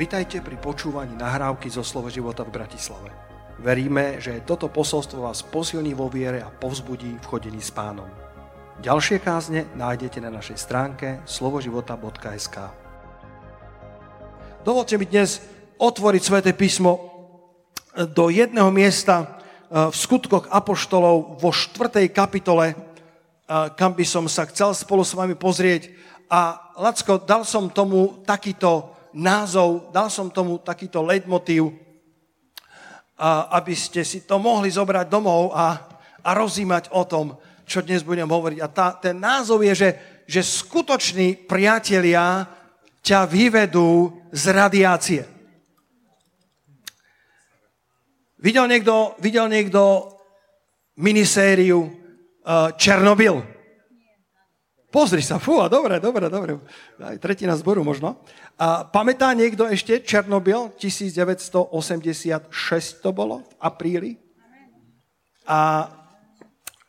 Vitajte pri počúvaní nahrávky zo Slovo života v Bratislave. Veríme, že toto posolstvo vás posilní vo viere a povzbudí v chodení s pánom. Ďalšie kázne nájdete na našej stránke slovoživota.sk Dovolte mi dnes otvoriť Sveté písmo do jedného miesta eh, v skutkoch Apoštolov vo štvrtej kapitole, eh, kam by som sa chcel spolu s vami pozrieť. A Lacko, dal som tomu takýto názov, dal som tomu takýto leitmotív, aby ste si to mohli zobrať domov a, a rozímať o tom, čo dnes budem hovoriť. A tá, ten názov je, že, že skutoční priatelia ťa vyvedú z radiácie. Videl niekto, videl niekto minisériu uh, Černobyl? Pozri sa, fú, dobre, dobre, dobre. Aj tretina zboru možno. A pamätá niekto ešte Černobyl? 1986 to bolo v apríli. A,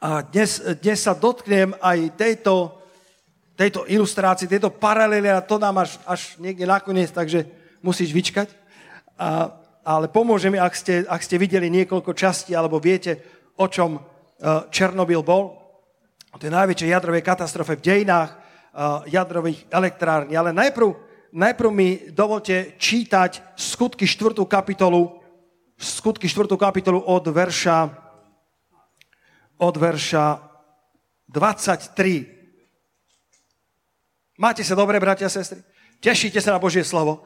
a dnes, dnes sa dotknem aj tejto, tejto ilustrácii, tejto paralely a to nám až, až niekde nakoniec, takže musíš vyčkať. A, ale pomôže mi, ak ste, ak ste videli niekoľko častí alebo viete, o čom e, Černobyl bol. To je najväčšia jadrové katastrofe v dejinách uh, jadrových elektrární. Ale najprv, najprv mi dovolte čítať skutky 4. kapitolu, skutky 4. kapitolu od verša, od verša 23. Máte sa dobre, bratia a sestry? Tešíte sa na Božie slovo?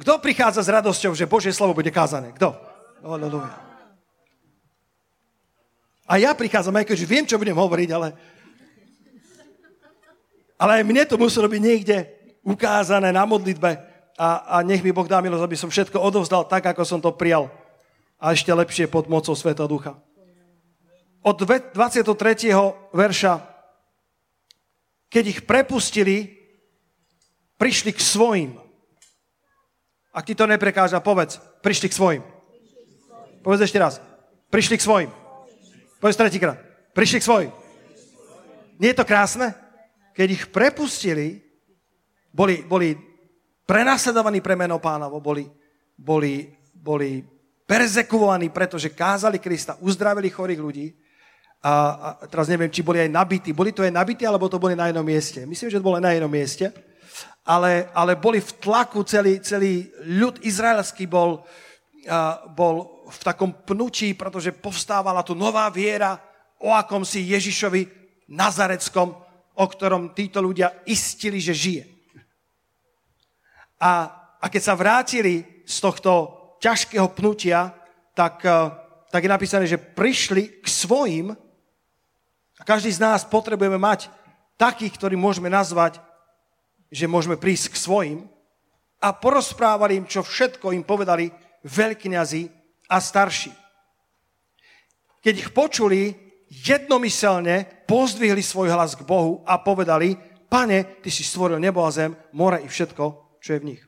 Kto prichádza s radosťou, že Božie slovo bude kázané? Kto? Aleluja. A ja prichádzam, aj keď viem, čo budem hovoriť, ale... Ale aj mne to muselo byť niekde ukázané na modlitbe a, a nech mi Boh dá milosť, aby som všetko odovzdal tak, ako som to prijal. A ešte lepšie pod mocou Sveta Ducha. Od 23. verša, keď ich prepustili, prišli k svojim. Ak ti to neprekáža, povedz, prišli k svojim. Povedz ešte raz. Prišli k svojim. Povedz tretíkrát. Prišli k svojim. Nie je to krásne? Keď ich prepustili, boli, boli prenasledovaní pre meno pánovo, boli, boli, boli perzekovaní, pretože kázali Krista, uzdravili chorých ľudí. A, a teraz neviem, či boli aj nabití. Boli to aj nabití, alebo to boli na jednom mieste. Myslím, že to bolo na jednom mieste. Ale, ale boli v tlaku, celý, celý ľud izraelský bol, uh, bol v takom pnutí, pretože povstávala tu nová viera o akomsi Ježišovi Nazareckom, o ktorom títo ľudia istili, že žije. A, a keď sa vrátili z tohto ťažkého pnutia, tak, eh, tak je napísané, že prišli k svojim a každý z nás potrebujeme mať takých, ktorí môžeme nazvať, že môžeme prísť k svojim a porozprávali im, čo všetko im povedali veľkňazi a starší. Keď ich počuli, jednomyselne pozdvihli svoj hlas k Bohu a povedali, pane, ty si stvoril nebo a zem, more i všetko, čo je v nich.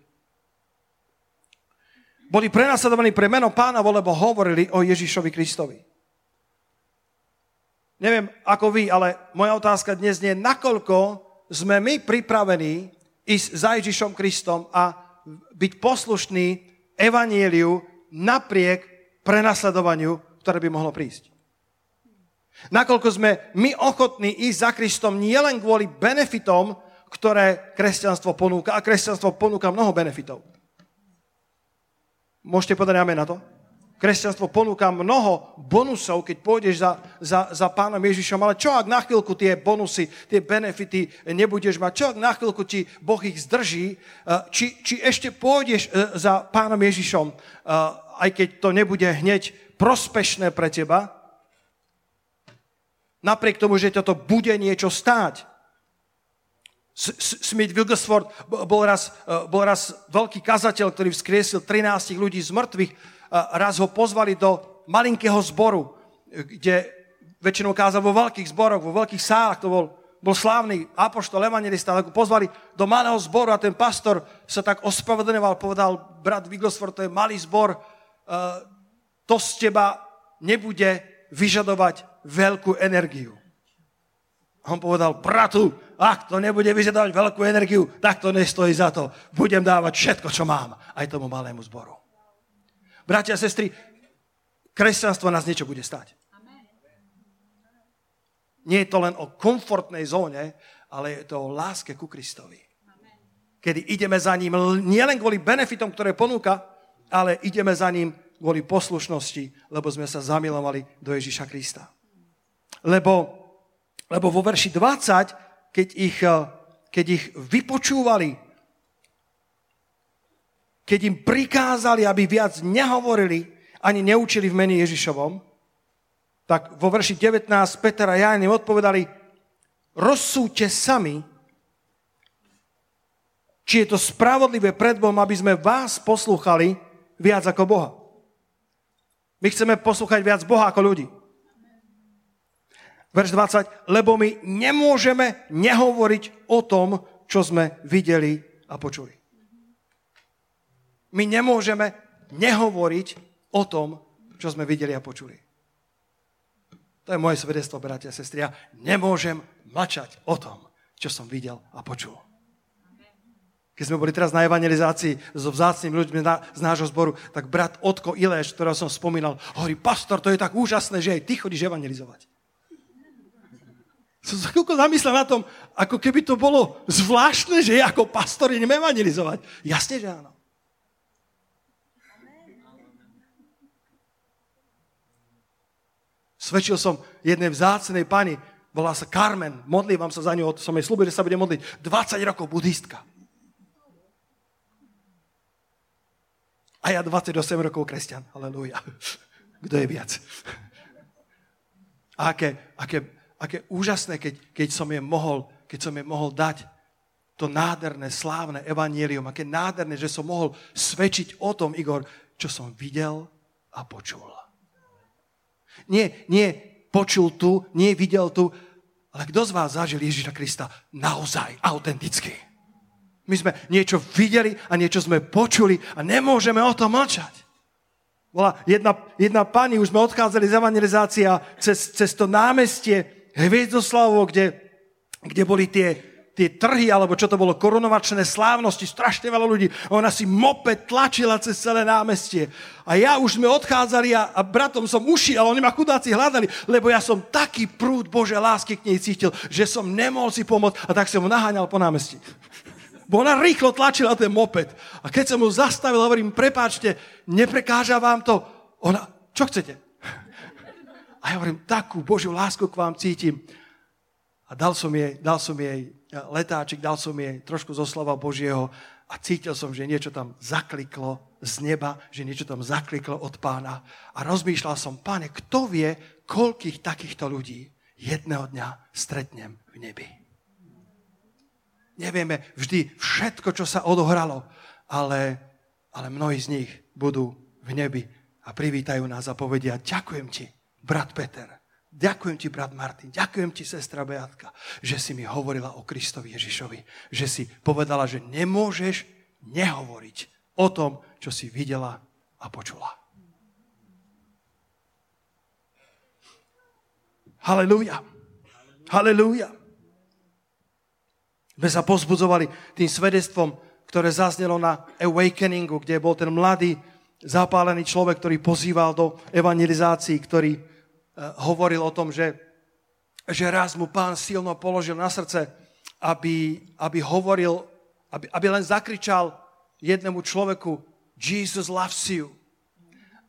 Boli prenasledovaní pre meno pána, lebo hovorili o Ježišovi Kristovi. Neviem, ako vy, ale moja otázka dnes je, nakoľko sme my pripravení ísť za Ježišom Kristom a byť poslušní evanieliu napriek prenasledovaniu, ktoré by mohlo prísť. Nakoľko sme my ochotní ísť za Kristom nielen kvôli benefitom, ktoré kresťanstvo ponúka, a kresťanstvo ponúka mnoho benefitov. Môžete povedať amen na to? Kresťanstvo ponúka mnoho bonusov, keď pôjdeš za, za, za pánom Ježišom, ale čo ak na chvíľku tie bonusy, tie benefity nebudeš mať? Čo ak na chvíľku ti Boh ich zdrží? Eh, či, či ešte pôjdeš eh, za pánom Ježišom, eh, aj keď to nebude hneď prospešné pre teba? Napriek tomu, že toto bude niečo stáť. Smith Wigglesworth bol raz, bol raz veľký kazateľ, ktorý vzkriesil 13 ľudí z mŕtvych raz ho pozvali do malinkého zboru, kde väčšinou kázal vo veľkých zboroch, vo veľkých sálach, to bol, bol slávny apoštol, evangelista, tak ho pozvali do malého zboru a ten pastor sa tak ospravedlňoval, povedal, brat Wigglesworth, to je malý zbor, to z teba nebude vyžadovať veľkú energiu. A on povedal, bratu, ak to nebude vyžadovať veľkú energiu, tak to nestojí za to. Budem dávať všetko, čo mám, aj tomu malému zboru. Bratia a sestry, kresťanstvo nás niečo bude stať. Nie je to len o komfortnej zóne, ale je to o láske ku Kristovi. Kedy ideme za ním nielen kvôli benefitom, ktoré ponúka, ale ideme za ním kvôli poslušnosti, lebo sme sa zamilovali do Ježiša Krista. Lebo lebo vo verši 20, keď ich, eh, keď ich vypočúvali, keď im prikázali, aby viac nehovorili ani neučili v mene Ježišovom, tak vo verši 19 Peter a Ján im odpovedali, rozsúďte sami, či je to spravodlivé pred Bohom, aby sme vás poslúchali viac ako Boha. My chceme poslúchať viac Boha ako ľudí. Verš 20, lebo my nemôžeme nehovoriť o tom, čo sme videli a počuli. My nemôžeme nehovoriť o tom, čo sme videli a počuli. To je moje svedectvo, bratia a sestry. Ja nemôžem mlčať o tom, čo som videl a počul. Keď sme boli teraz na evangelizácii so vzácnými ľuďmi na, z nášho zboru, tak brat Otko Ileš, ktorého som spomínal, hovorí, pastor, to je tak úžasné, že aj ty chodíš evangelizovať. Som sa chvíľko zamyslel na tom, ako keby to bolo zvláštne, že ja ako pastor idem evangelizovať. Jasne, že áno. Svedčil som jednej vzácnej pani, volá sa Carmen, modlívam sa za ňu, som jej slúbil, že sa bude modliť. 20 rokov buddhistka. A ja 28 rokov kresťan. Halelúja. Kto je viac? A aké, aké aké úžasné, keď, keď, som je mohol, keď som je mohol dať to nádherné, slávne evanielium. Aké nádherné, že som mohol svedčiť o tom, Igor, čo som videl a počul. Nie, nie počul tu, nie videl tu, ale kto z vás zažil Ježiša Krista naozaj autenticky? My sme niečo videli a niečo sme počuli a nemôžeme o tom mlčať. Bola jedna, jedna pani, už sme odchádzali z evangelizácia cez, cez to námestie Hviezdoslavovo, kde, kde boli tie, tie trhy, alebo čo to bolo, korunovačné slávnosti, strašne veľa ľudí. Ona si moped tlačila cez celé námestie. A ja už sme odchádzali a, a bratom som ušiel, ale oni ma chudáci hľadali, lebo ja som taký prúd Bože lásky k nej cítil, že som nemohol si pomôcť a tak som ho naháňal po námestí. Bo ona rýchlo tlačila ten moped. A keď som mu zastavil, hovorím, prepáčte, neprekáža vám to? Ona, čo chcete? A ja hovorím, takú Božiu lásku k vám cítim. A dal som jej, dal som jej e, letáčik, dal som jej trošku zo slova Božieho a cítil som, že niečo tam zakliklo z neba, že niečo tam zakliklo od pána. A rozmýšľal som, páne, kto vie, koľkých takýchto ľudí jedného dňa stretnem v nebi. Nevieme vždy všetko, čo sa odohralo, ale, ale mnohí z nich budú v nebi a privítajú nás a povedia, ďakujem ti, brat Peter, ďakujem ti, brat Martin, ďakujem ti, sestra Beatka, že si mi hovorila o Kristovi Ježišovi, že si povedala, že nemôžeš nehovoriť o tom, čo si videla a počula. Halelúja. Halelúja. My sa pozbudzovali tým svedectvom, ktoré zaznelo na Awakeningu, kde bol ten mladý zapálený človek, ktorý pozýval do evangelizácií, ktorý Eh, hovoril o tom, že, že raz mu pán silno položil na srdce, aby, aby hovoril, aby, aby len zakričal jednému človeku Jesus loves you.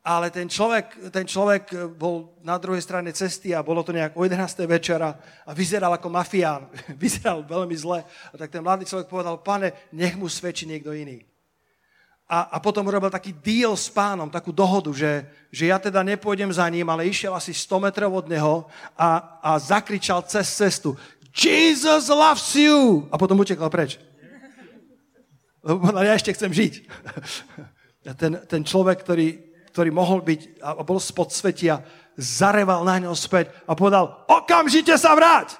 Ale ten človek, ten človek bol na druhej strane cesty a bolo to nejak o 11. večera a vyzeral ako mafián. vyzeral veľmi zle. A tak ten mladý človek povedal, pane, nech mu svedčí niekto iný a, a potom urobil taký deal s pánom, takú dohodu, že, že ja teda nepôjdem za ním, ale išiel asi 100 metrov od neho a, a zakričal cez cestu Jesus loves you! A potom utekal preč. Lebo ja ešte chcem žiť. A ten, ten človek, ktorý, ktorý mohol byť a bol spod svetia, zareval na ňo späť a povedal, okamžite sa vráť!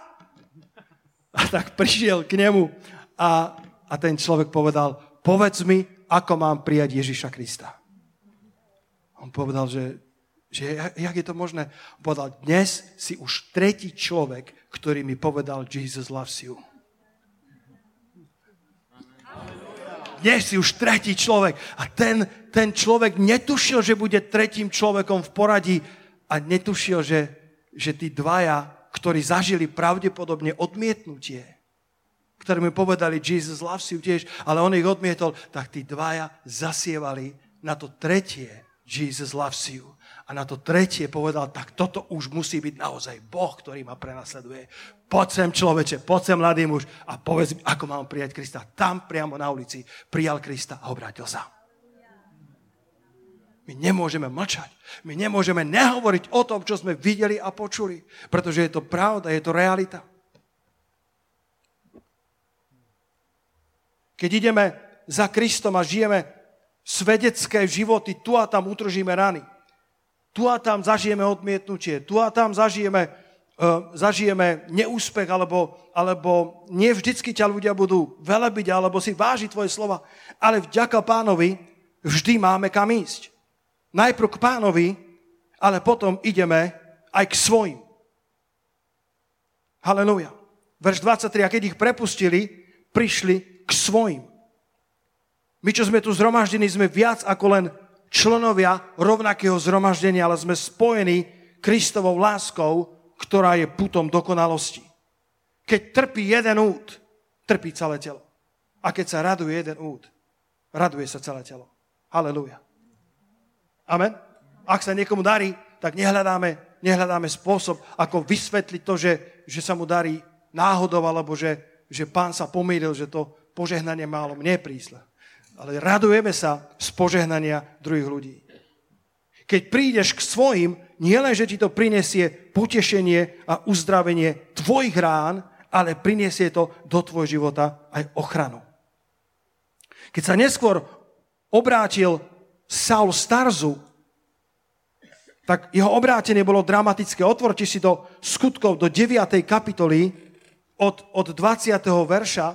A tak prišiel k nemu a, a ten človek povedal, povedz mi, ako mám prijať Ježiša Krista. On povedal, že Že jak je to možné? Povedal, dnes si už tretí človek, ktorý mi povedal, Jesus loves you. Dnes si už tretí človek. A ten, ten človek netušil, že bude tretím človekom v poradí a netušil, že, že tí dvaja, ktorí zažili pravdepodobne odmietnutie, ktorí mi povedali, Jesus loves you tiež, ale on ich odmietol, tak tí dvaja zasievali na to tretie, Jesus loves you. A na to tretie povedal, tak toto už musí byť naozaj Boh, ktorý ma prenasleduje. Poď sem človeče, poď sem mladý muž a povedz mi, ako mám prijať Krista. Tam priamo na ulici prijal Krista a obrátil sa. My nemôžeme mlčať. My nemôžeme nehovoriť o tom, čo sme videli a počuli. Pretože je to pravda, je to realita. Keď ideme za Kristom a žijeme svedecké životy, tu a tam utržíme rany tu a tam zažijeme odmietnutie, tu a tam zažijeme, uh, zažijeme neúspech, alebo, alebo nie vždycky ťa ľudia budú velebiť, alebo si vážiť tvoje slova, ale vďaka pánovi vždy máme kam ísť. Najprv k pánovi, ale potom ideme aj k svojim. Halelúja. Verš 23, a keď ich prepustili, prišli k svojim. My, čo sme tu zhromaždení, sme viac ako len členovia rovnakého zhromaždenia, ale sme spojení Kristovou láskou, ktorá je putom dokonalosti. Keď trpí jeden úd, trpí celé telo. A keď sa raduje jeden úd, raduje sa celé telo. Halelúja. Amen. Ak sa niekomu darí, tak nehľadáme, nehľadáme spôsob, ako vysvetliť to, že, že sa mu darí náhodou, alebo že, že pán sa pomýlil, že to požehnanie málo mne prísle ale radujeme sa z požehnania druhých ľudí. Keď prídeš k svojim, nielen, že ti to prinesie potešenie a uzdravenie tvojich rán, ale prinesie to do tvojho života aj ochranu. Keď sa neskôr obrátil Saul Starzu, tak jeho obrátenie bolo dramatické. Otvorte si do skutkov do 9. kapitoly od, od 20. verša.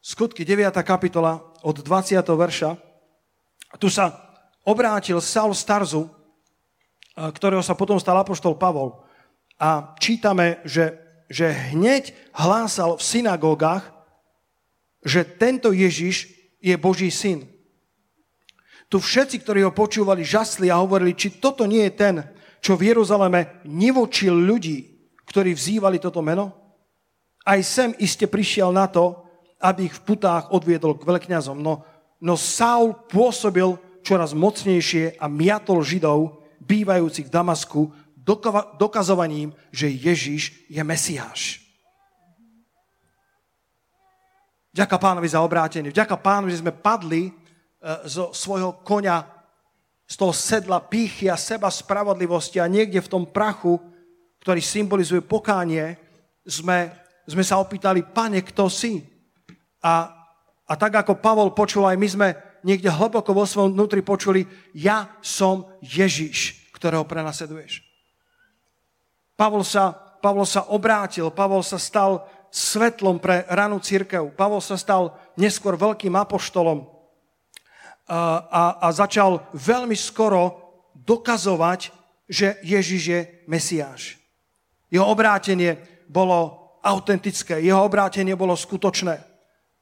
Skutky 9. kapitola od 20. verša. Tu sa obrátil Saul Starzu, ktorého sa potom stal apoštol Pavol. A čítame, že, že hneď hlásal v synagógach, že tento Ježiš je Boží syn. Tu všetci, ktorí ho počúvali, žasli a hovorili, či toto nie je ten, čo v Jeruzaleme nivočil ľudí, ktorí vzývali toto meno? Aj sem iste prišiel na to, aby ich v putách odviedol k veľkňazom. No, no Saul pôsobil čoraz mocnejšie a miatol Židov, bývajúcich v Damasku, dokazovaním, že Ježiš je Mesiáš. Vďaka pánovi za obrátenie. Vďaka pánovi, že sme padli e, zo svojho konia, z toho sedla pýchy a seba spravodlivosti a niekde v tom prachu, ktorý symbolizuje pokánie, sme, sme sa opýtali, pane, kto si? A, a tak ako Pavol počul, aj my sme niekde hlboko vo svojom vnútri počuli, ja som Ježiš, ktorého prenasleduješ. Pavol sa, Pavol sa obrátil, Pavol sa stal svetlom pre ranú církev. Pavol sa stal neskôr veľkým apoštolom a, a, a začal veľmi skoro dokazovať, že Ježiš je Mesiáš. Jeho obrátenie bolo autentické, jeho obrátenie bolo skutočné.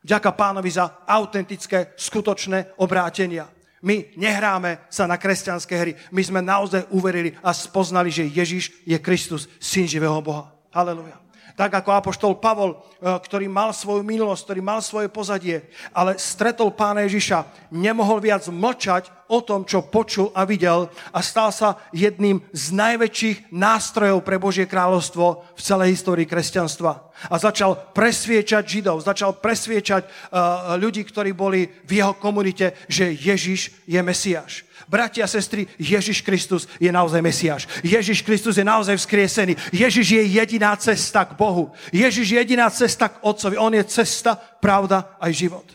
Vďaka pánovi za autentické, skutočné obrátenia. My nehráme sa na kresťanské hry. My sme naozaj uverili a spoznali, že Ježiš je Kristus, syn živého Boha. Halleluja tak ako apoštol Pavol, eh, ktorý mal svoju minulosť, ktorý mal svoje pozadie, ale stretol pána Ježiša, nemohol viac mlčať o tom, čo počul a videl a stal sa jedným z najväčších nástrojov pre Božie kráľovstvo v celej histórii kresťanstva. A začal presviečať Židov, začal presviečať uh, ľudí, ktorí boli v jeho komunite, že Ježiš je Mesiáš. Bratia a sestry, Ježiš Kristus je naozaj Mesiáš. Ježiš Kristus je naozaj vzkriesený. Ježiš je jediná cesta k Bohu. Ježiš je jediná cesta k Otcovi. On je cesta, pravda aj život.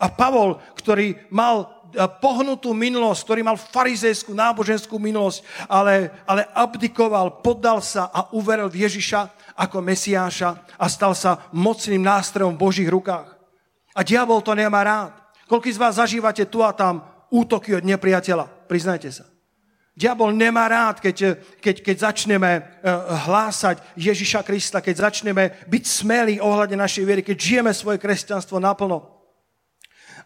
A Pavol, ktorý mal eh, pohnutú minulosť, ktorý mal farizejskú, náboženskú minulosť, ale, ale abdikoval, poddal sa a uveril v Ježiša ako Mesiáša a stal sa mocným nástrojom v Božích rukách. A diabol to nemá rád. Koľko z vás zažívate tu a tam útoky od nepriateľa? Priznajte sa. Diabol nemá rád, keď, keď, keď začneme uh, hlásať Ježiša Krista, keď začneme byť smelí ohľadne našej viery, keď žijeme svoje kresťanstvo naplno.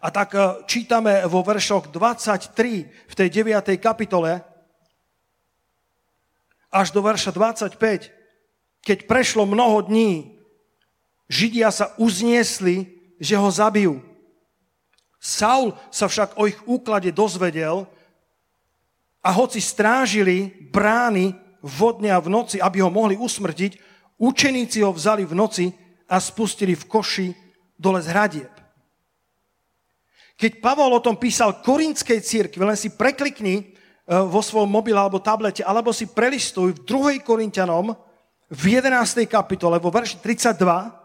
A tak uh, čítame vo veršoch 23 v tej 9. kapitole až do verša 25, keď prešlo mnoho dní, Židia sa uzniesli, že ho zabijú. Saul sa však o ich úklade dozvedel a hoci strážili brány vodne a v noci, aby ho mohli usmrtiť, učeníci ho vzali v noci a spustili v koši dole z hradieb. Keď Pavol o tom písal korinskej církvi, len si preklikni e, vo svojom mobile alebo tablete, alebo si prelistuj v 2. Korintianom v 11. kapitole, vo verši 32,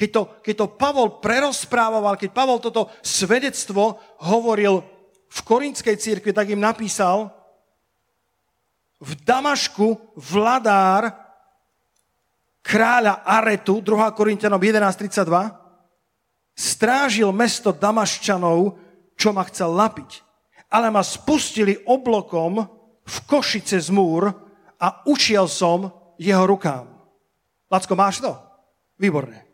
keď to, keď to Pavol prerozprával, keď Pavol toto svedectvo hovoril v korinskej církvi, tak im napísal, v Damašku vladár kráľa Aretu, 2. Korintianom 11.32, strážil mesto Damaščanov, čo ma chcel lapiť. Ale ma spustili oblokom v Košice z múr a ušiel som jeho rukám. Lacko, máš to? Výborné.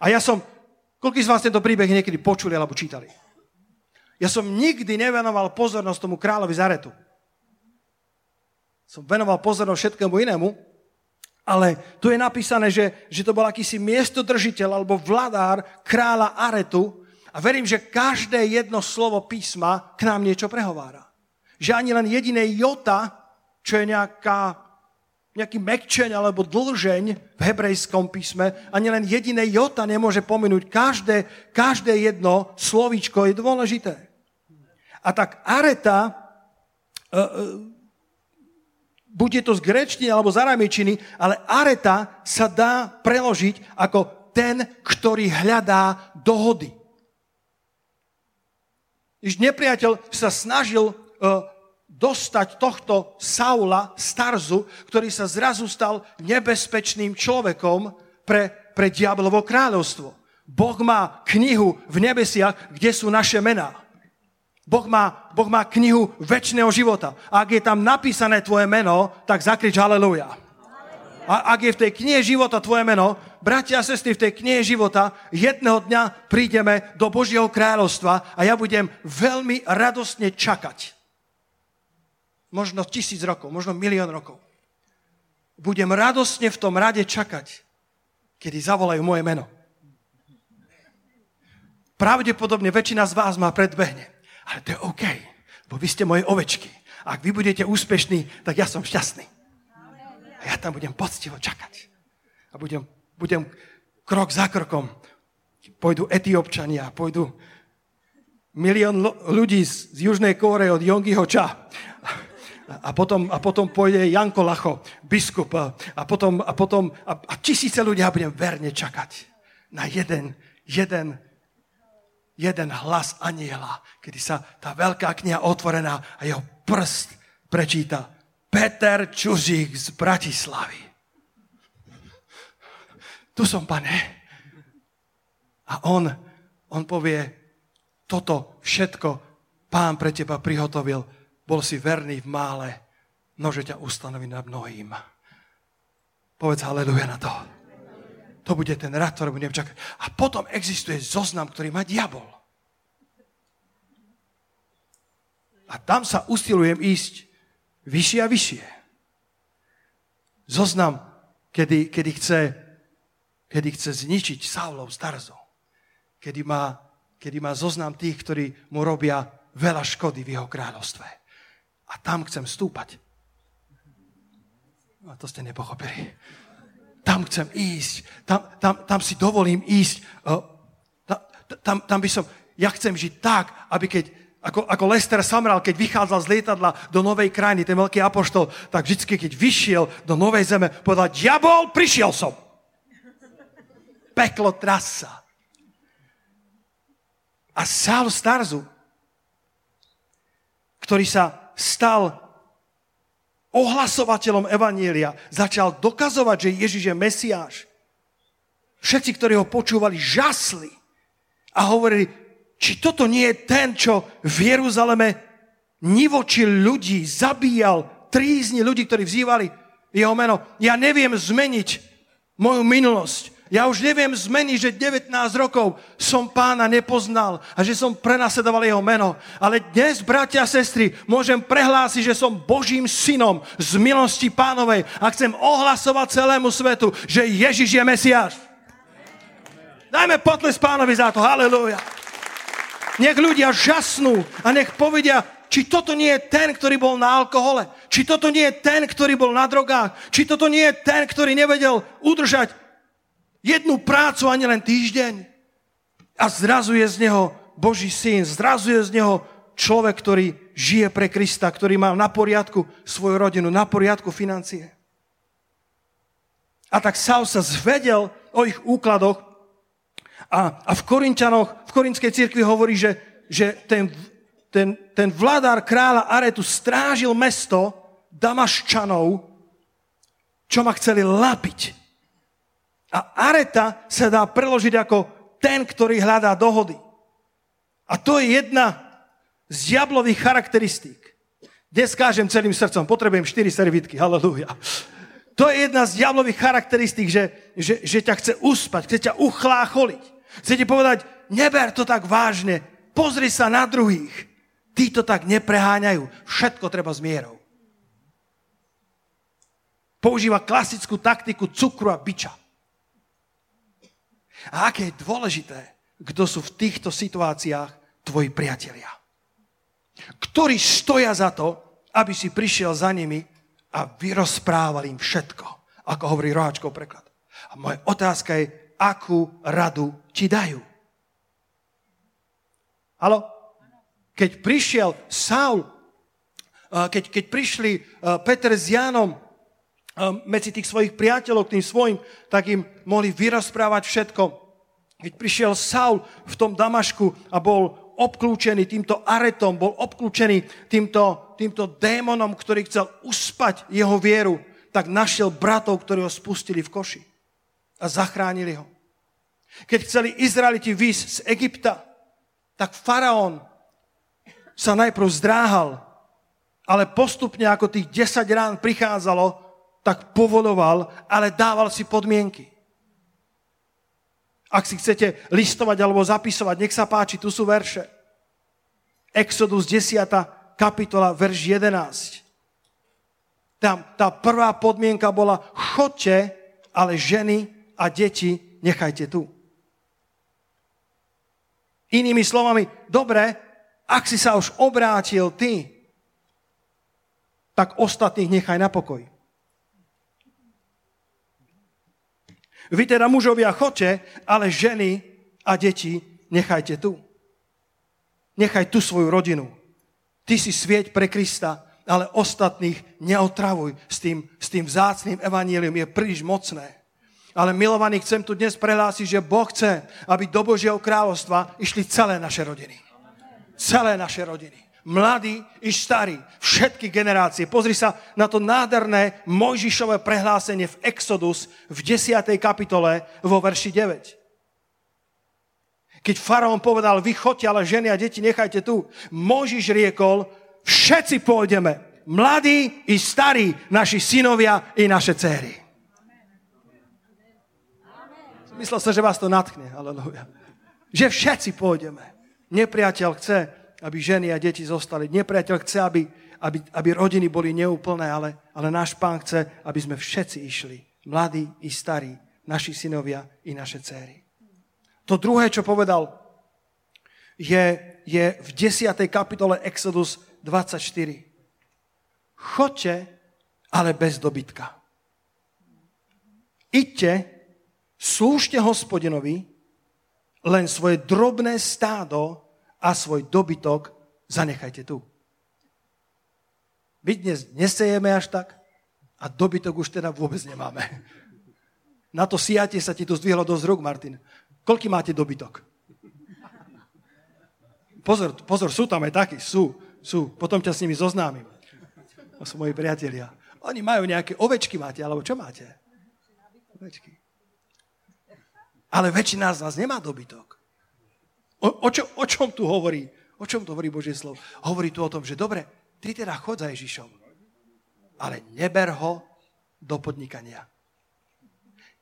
A ja som, Koľko z vás tento príbeh niekedy počuli alebo čítali? Ja som nikdy nevenoval pozornosť tomu kráľovi Zaretu. Som venoval pozornosť všetkému inému, ale tu je napísané, že, že to bol akýsi miestodržiteľ alebo vladár kráľa Aretu a verím, že každé jedno slovo písma k nám niečo prehovára. Že ani len jediné jota, čo je nejaká nejaký mekčeň alebo dlžeň v hebrejskom písme, ani len jediné jota nemôže pominúť. Každé, každé jedno slovíčko je dôležité. A tak areta, uh, uh, buď je to z grečtiny alebo z aramejčiny, ale areta sa dá preložiť ako ten, ktorý hľadá dohody. Když nepriateľ sa snažil uh, dostať tohto Saula, Starzu, ktorý sa zrazu stal nebezpečným človekom pre, pre diablovo kráľovstvo. Boh má knihu v nebesiach, kde sú naše mená. Boh má, boh má knihu väčšného života. A ak je tam napísané tvoje meno, tak zakrič haleluja. A ak je v tej knihe života tvoje meno, bratia a sestry, v tej knihe života jedného dňa prídeme do Božieho kráľovstva a ja budem veľmi radostne čakať možno tisíc rokov, možno milión rokov. Budem radostne v tom rade čakať, kedy zavolajú moje meno. Pravdepodobne väčšina z vás ma predbehne. Ale to je OK, bo vy ste moje ovečky. Ak vy budete úspešní, tak ja som šťastný. A ja tam budem poctivo čakať. A budem, budem krok za krokom. Pôjdu etiopčania, pôjdu milión ľudí z, z Južnej Kóre od Yongiho Cha a potom, a potom pôjde Janko Lacho, biskup a potom, a, potom a, a tisíce ľudia budem verne čakať na jeden, jeden, jeden hlas aniela, kedy sa tá veľká kniha otvorená a jeho prst prečíta Peter Čuzík z Bratislavy. Tu som, pane. A on, on povie, toto všetko pán pre teba prihotovil bol si verný v mále, nože ťa ustanoví nad mnohým. Povedz haleluja na to. To bude ten rad, ktorý budem čakať. A potom existuje zoznam, ktorý má diabol. A tam sa usilujem ísť vyššie a vyššie. Zoznam, kedy, kedy, chce, kedy chce zničiť Saulov starzov. Kedy má, kedy má zoznam tých, ktorí mu robia veľa škody v jeho kráľovstve. A tam chcem stúpať. A to ste nepochopili. Tam chcem ísť. Tam, tam, tam si dovolím ísť. Tam, tam by som... Ja chcem žiť tak, aby keď ako, ako Lester Samral, keď vychádzal z lietadla do novej krajiny, ten veľký apoštol, tak vždy, keď vyšiel do novej zeme, povedal, diabol, prišiel som. Peklo trasa. A Saul Starzu, ktorý sa stal ohlasovateľom Evanielia, začal dokazovať, že Ježiš je Mesiáš. Všetci, ktorí ho počúvali, žasli a hovorili, či toto nie je ten, čo v Jeruzaleme nivočil ľudí, zabíjal, trízni ľudí, ktorí vzývali jeho meno. Ja neviem zmeniť moju minulosť. Ja už neviem zmeniť, že 19 rokov som pána nepoznal a že som prenasledoval jeho meno. Ale dnes, bratia a sestry, môžem prehlásiť, že som Božím synom z milosti pánovej a chcem ohlasovať celému svetu, že Ježiš je Mesiáš. Dajme potles pánovi za to. Halelúja. Nech ľudia žasnú a nech povedia, či toto nie je ten, ktorý bol na alkohole, či toto nie je ten, ktorý bol na drogách, či toto nie je ten, ktorý nevedel udržať jednu prácu ani len týždeň a zrazu je z neho Boží syn, zrazu je z neho človek, ktorý žije pre Krista, ktorý má na poriadku svoju rodinu, na poriadku financie. A tak Saul sa zvedel o ich úkladoch a, a v Korinčanoch, v Korinskej cirkvi hovorí, že, že ten, ten, ten vládár kráľa Aretu strážil mesto Damaščanov, čo ma chceli lapiť. A areta sa dá preložiť ako ten, ktorý hľadá dohody. A to je jedna z diablových charakteristík. Dnes kážem celým srdcom, potrebujem 4 servítky, halleluja. To je jedna z diablových charakteristík, že, že, že ťa chce uspať, chce ťa uchlácholiť. Chce ti povedať, neber to tak vážne, pozri sa na druhých. Tí to tak nepreháňajú, všetko treba s mierou. Používa klasickú taktiku cukru a biča. A aké je dôležité, kto sú v týchto situáciách tvoji priatelia. Ktorí stoja za to, aby si prišiel za nimi a vyrozprával im všetko, ako hovorí roháčkov preklad. A moja otázka je, akú radu ti dajú. Halo? Keď prišiel Saul, keď, keď prišli Peter s Jánom medzi tých svojich priateľov k tým svojim, tak im mohli vyrozprávať všetko. Keď prišiel Saul v tom Damašku a bol obklúčený týmto aretom, bol obklúčený týmto, týmto démonom, ktorý chcel uspať jeho vieru, tak našiel bratov, ktorí ho spustili v koši a zachránili ho. Keď chceli Izraeliti výjsť z Egypta, tak faraón sa najprv zdráhal, ale postupne ako tých 10 rán prichádzalo, tak povoloval, ale dával si podmienky. Ak si chcete listovať alebo zapisovať, nech sa páči, tu sú verše. Exodus 10. kapitola, verš 11. Tam tá prvá podmienka bola, chodte, ale ženy a deti nechajte tu. Inými slovami, dobre, ak si sa už obrátil ty, tak ostatných nechaj na pokoji. Vy teda mužovia choďte, ale ženy a deti nechajte tu. Nechaj tu svoju rodinu. Ty si svieť pre Krista, ale ostatných neotravuj s tým, s tým vzácným evanílium. Je príliš mocné. Ale milovaní, chcem tu dnes prehlásiť, že Boh chce, aby do Božieho kráľovstva išli celé naše rodiny. Celé naše rodiny mladí i starí, všetky generácie. Pozri sa na to nádherné Mojžišové prehlásenie v Exodus v 10. kapitole vo verši 9. Keď faraón povedal, vy chodte, ale ženy a deti nechajte tu, Mojžiš riekol, všetci pôjdeme, mladí i starí, naši synovia i naše céry. Myslel sa, že vás to natkne, aleluja. Že všetci pôjdeme. Nepriateľ chce, aby ženy a deti zostali. Nepriateľ chce, aby, aby, aby rodiny boli neúplné, ale, ale náš pán chce, aby sme všetci išli. Mladí i starí, naši synovia i naše céry. To druhé, čo povedal, je, je v 10. kapitole Exodus 24. Chodte, ale bez dobytka. Iďte, slúžte hospodinovi, len svoje drobné stádo a svoj dobytok zanechajte tu. My dnes nesejeme až tak a dobytok už teda vôbec nemáme. Na to siate sa ti tu zdvihlo dosť rúk, Martin. Koľký máte dobytok? Pozor, pozor, sú tam aj takí, sú, sú. Potom ťa s nimi zoznámim. To sú moji priatelia. Oni majú nejaké ovečky máte, alebo čo máte? Ovečky. Ale väčšina z nás nemá dobytok. O, o, čo, o čom tu hovorí? O čom tu hovorí Božie slovo? Hovorí tu o tom, že dobre, ty teda chod za Ježišom, ale neber ho do podnikania.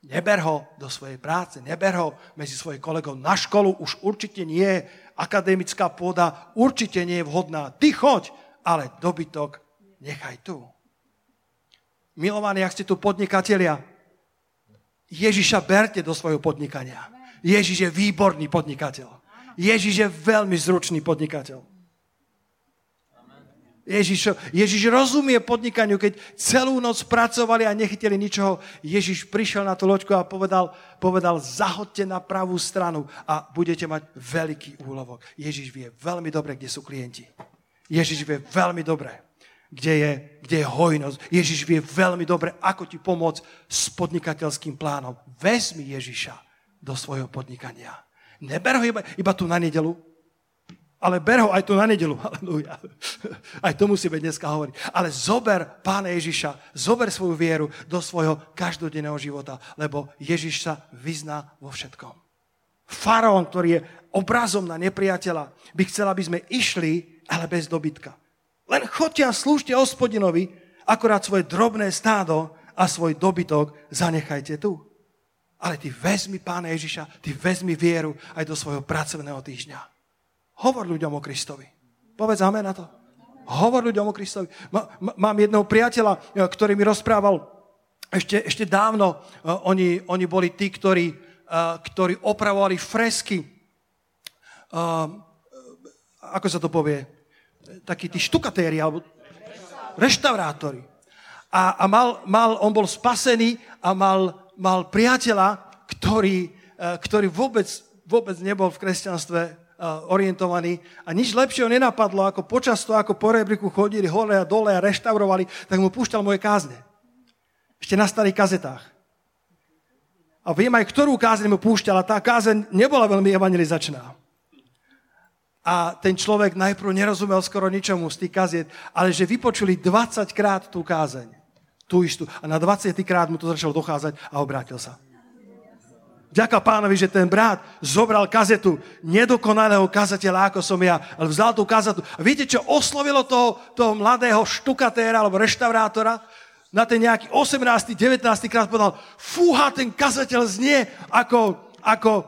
Neber ho do svojej práce, neber ho medzi svojich kolegov na školu, už určite nie je akademická pôda, určite nie je vhodná. Ty choď, ale dobytok nechaj tu. Milovaní, ak ste tu podnikatelia, Ježiša berte do svojho podnikania. Ježiš je výborný podnikateľ. Ježiš je veľmi zručný podnikateľ. Ježiš, Ježiš rozumie podnikaniu, keď celú noc pracovali a nechytili ničoho. Ježiš prišiel na tú loďku a povedal, povedal, zahodte na pravú stranu a budete mať veľký úlovok. Ježiš vie veľmi dobre, kde sú klienti. Ježiš vie veľmi dobre, kde je, kde je hojnosť. Ježiš vie veľmi dobre, ako ti pomôcť s podnikateľským plánom. Vezmi Ježiša do svojho podnikania. Neber ho iba, iba tu na nedelu, ale ber ho aj tu na nedelu. Halleluja. Aj to musíme dneska hovoriť. Ale zober Pána Ježiša, zober svoju vieru do svojho každodenného života, lebo Ježiš sa vyzná vo všetkom. Faraón, ktorý je obrazom na nepriateľa, by chcel, aby sme išli, ale bez dobytka. Len chodte a slúžte hospodinovi, akorát svoje drobné stádo a svoj dobytok zanechajte tu. Ale ty vezmi Pána Ježiša, ty vezmi vieru aj do svojho pracovného týždňa. Hovor ľuďom o Kristovi. Povedz amen na to. Hovor ľuďom o Kristovi. Mám jedného priateľa, e, ktorý mi rozprával ešte, ešte dávno. E, oni, oni boli tí, ktorí, e, ktorí opravovali fresky. Ako sa to povie? Takí tí štukatéri, alebo reštaurátori. A, a mal, mal, on bol spasený a mal, mal priateľa, ktorý, ktorý vôbec, vôbec nebol v kresťanstve orientovaní a nič lepšieho nenapadlo, ako počas toho, ako po rebriku chodili hore a dole a reštaurovali, tak mu púšťal moje kázne. Ešte na starých kazetách. A viem aj, ktorú kázeň mu púšťal a tá kázeň nebola veľmi evangelizačná. A ten človek najprv nerozumel skoro ničomu z tých kaziet, ale že vypočuli 20 krát tú kázeň. Tú istú. A na 20 krát mu to začalo dochádzať a obrátil sa. Ďaká pánovi, že ten brat zobral kazetu nedokonalého kazateľa, ako som ja, ale vzal tú kazetu. A viete, čo oslovilo toho, toho mladého štukatéra alebo reštaurátora? Na ten nejaký 18. 19. krát povedal, fúha, ten kazateľ znie ako, ako,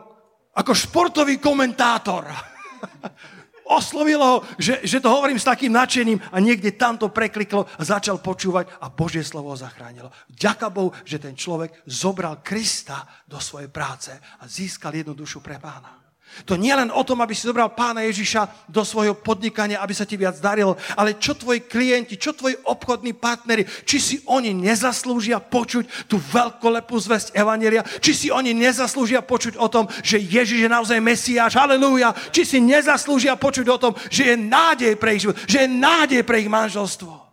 ako športový komentátor. oslovilo ho, že, že to hovorím s takým nadšením a niekde tam to prekliklo a začal počúvať a Božie slovo ho zachránilo. Ďaká Bohu, že ten človek zobral Krista do svojej práce a získal jednu dušu pre pána. To nie len o tom, aby si zobral pána Ježiša do svojho podnikania, aby sa ti viac darilo, ale čo tvoji klienti, čo tvoji obchodní partnery, či si oni nezaslúžia počuť tú veľkolepú zväzť Evanelia, či si oni nezaslúžia počuť o tom, že Ježiš je naozaj Mesiáš, halleluja, či si nezaslúžia počuť o tom, že je nádej pre ich život, že je nádej pre ich manželstvo.